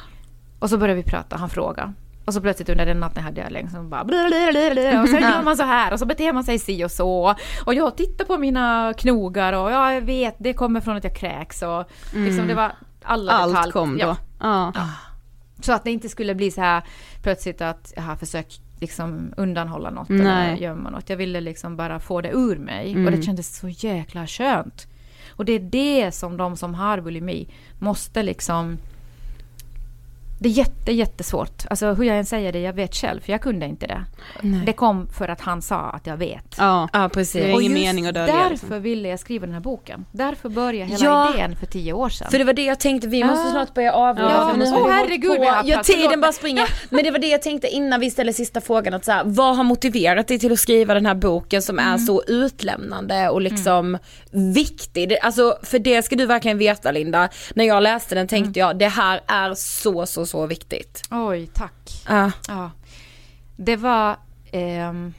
Och så började vi prata, han frågade. Och så plötsligt under den natten hade jag liksom bara blablabla, och sen gör man så här och så beter man sig si och så. Och jag tittar på mina knogar och ja, jag vet det kommer från att jag kräks och liksom det var alla Allt detaljer. kom då. Ja. Ja. Så att det inte skulle bli så här plötsligt att jag har försökt liksom undanhålla något Nej. eller gömma något. Jag ville liksom bara få det ur mig Mm. och det kändes så jäkla skönt. Och det är det som de som har bulimi måste liksom det är jätte, jättesvårt. Alltså hur jag än säger det, jag vet själv, för jag kunde inte det. Det kom för att han sa att jag vet. Ja. Ja, Det är precis. ingen mening att dölja, därför liksom. ville jag skriva den här boken. Därför började hela Ja. idén för tio år sedan. För det var det jag tänkte, vi måste Ah. snart börja avrunda Ja, nu har hållit herregud, vi har Ja tiden bara springer. Men det var det jag tänkte innan vi ställer sista frågan att så här, vad har motiverat dig till att skriva den här boken som Mm. är så utlämnande och liksom viktig? Det, alltså för det ska du verkligen veta Linda, när jag läste den tänkte Mm. jag det här är så så så viktigt. Oj, tack. Ja. Ja. Det var... ehm,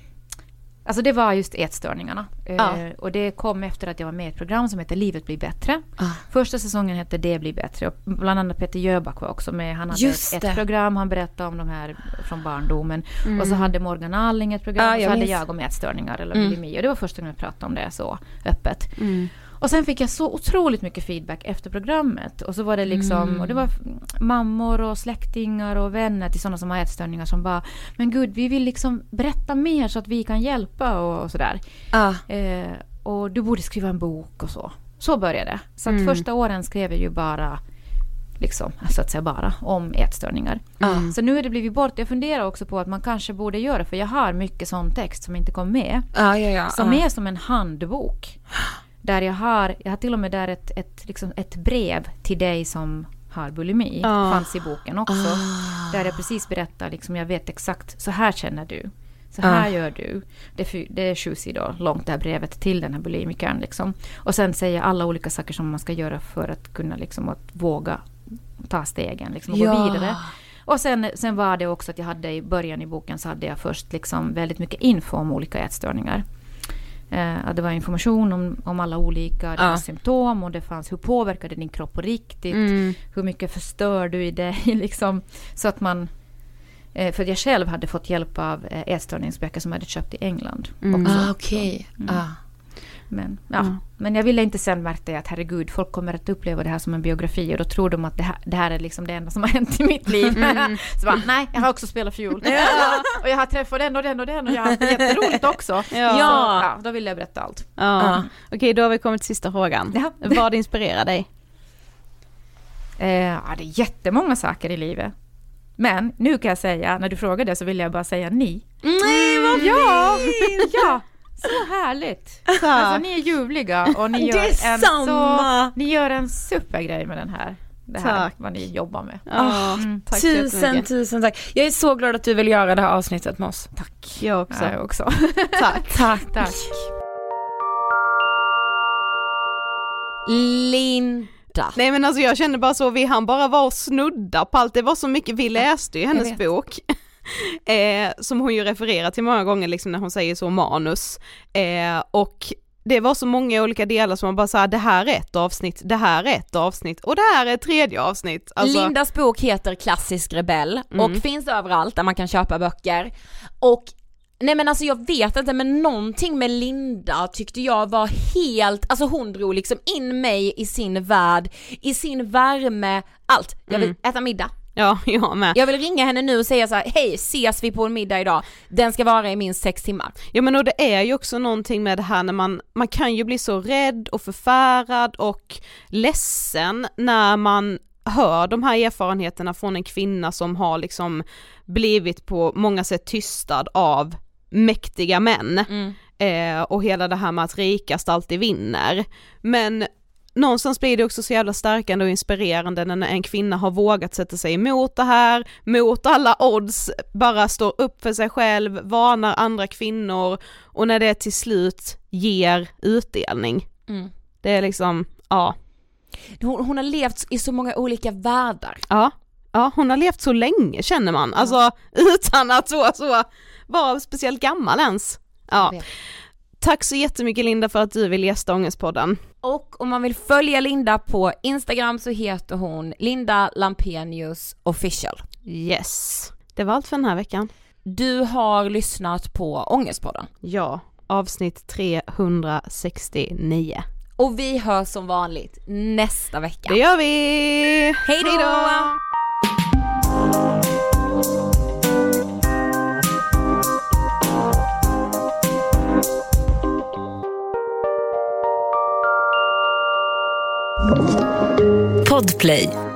alltså det var just ätstörningarna. Eh, Ja. och det kom efter att jag var med i ett program som heter Livet blir bättre. Ah. Första säsongen hette Det blir bättre. Och bland annat Peter Jöback var också med. Han hade Just ett, det. program, han berättade om de här från barndomen. Och så hade Morgan Alling ett program Ja, och så jag hade minns. jag om ätstörningar eller Mm. bulimi. Och det var första gången jag pratade om det så öppet. Och sen fick jag så otroligt mycket feedback efter programmet. Och så var det liksom, och det var mammor och släktingar och vänner till sådana som har ätstörningar som bara Men gud, vi vill liksom berätta mer så att vi kan hjälpa och, och sådär. Ja. Eh, och du borde skriva en bok och så. Så började det. Så att första åren skrev jag ju bara liksom, så att säga bara, om ätstörningar. Så nu är det blivit bort. Jag funderar också på att man kanske borde göra, för jag har mycket sån text som inte kom med. Ja, ja, ja. Som ja. är som en handbok. Där jag har, jag har till och med där ett, ett, liksom ett brev till dig som har bulimi. Ah. Fanns i boken också. Där jag precis berättar, liksom, jag vet exakt, så här känner du. Så här Ah. gör du. Det är, det är sju sidor långt det här brevet till den här bulimikern. Liksom. Och sen säger jag alla olika saker som man ska göra för att kunna liksom, att våga ta stegen liksom, och Ja. gå vidare. Och sen, sen var det också att jag hade i början i boken så hade jag först liksom väldigt mycket info om olika ätstörningar. Eh, att det var information om, om alla olika Ja. symptom och det fanns hur påverkar det din kropp på riktigt. Mm. Hur mycket förstör du i dig liksom. Så att man eh, för jag själv hade fått hjälp av eh, ätstörningsböcker som jag hade köpt i England. Också. Ah, okej. Ah. Men, ja. men jag ville inte sen märka att herregud, folk kommer att uppleva det här som en biografi och då tror de att det här, det här är liksom det enda som har hänt i mitt liv. Så bara, nej, jag har också spelat fiol. och jag har träffat den och den och den och jag har haft det jätteroligt också. Ja. Så, ja, då vill jag berätta allt. Ja. Okej, då har vi kommit till sista frågan. Ja. Vad inspirerar dig? Eh, ja, det är jättemånga saker i livet. Men nu kan jag säga, när du frågar det så vill jag bara säga ni. Nej vad Ja, ja, så härligt. Alltså Tack. ni är ljuvliga och ni gör, en så, ni gör en supergrej med den här. Det här Tack. vad ni jobbar med. Ja, tack så Tusen tusen tack. Jag är så glad att du vill göra det här avsnittet med oss. Tack. Jag också. Jag också. Tack. Tack. Tack. Linda. Nej men alltså jag kände bara så, vi hann bara vara och snudda på allt, det var så mycket, vi läste ju hennes bok. Eh, som hon ju refererar till många gånger liksom när hon säger så manus. Eh, och det var så många olika delar som man bara sa det här är ett avsnitt, det här är ett avsnitt och det här är ett tredje avsnitt. Alltså... Lindas bok heter Klassisk rebell och mm. finns överallt där man kan köpa böcker. Och Nej men alltså jag vet inte men någonting med Linda tyckte jag var helt, alltså hon drog liksom in mig i sin värld, i sin värme, allt. Jag vill mm. äta middag, Ja, jag med. Jag vill ringa henne nu och säga så här: hej ses vi på en middag idag? Den ska vara i minst sex timmar. Ja men och det är ju också någonting med det här när man, man kan ju bli så rädd och förfärad och ledsen när man hör de här erfarenheterna från en kvinna som har liksom blivit på många sätt tystad av mäktiga män. Mm. Eh, och hela det här med att rikast alltid vinner. Men någonstans blir det också så jävla stärkande och inspirerande när en kvinna har vågat sätta sig emot det här, mot alla odds, bara står upp för sig själv, varnar andra kvinnor och när det till slut ger utdelning. Mm. Det är liksom, ja. Hon, hon, har levt i så många olika världar. Ja, ja hon har levt så länge känner man, alltså utan att så, så vara speciellt gammal ens. Ja. Tack så jättemycket Linda för att du vill gästa Ångestpodden. Och om man vill följa Linda på Instagram så heter hon Linda Lampenius official. Yes. Det var allt för den här veckan. Du har lyssnat på Ångestpodden. Ja, avsnitt 369. Och vi hörs som vanligt nästa vecka. Det gör vi! Hej då! Podplay.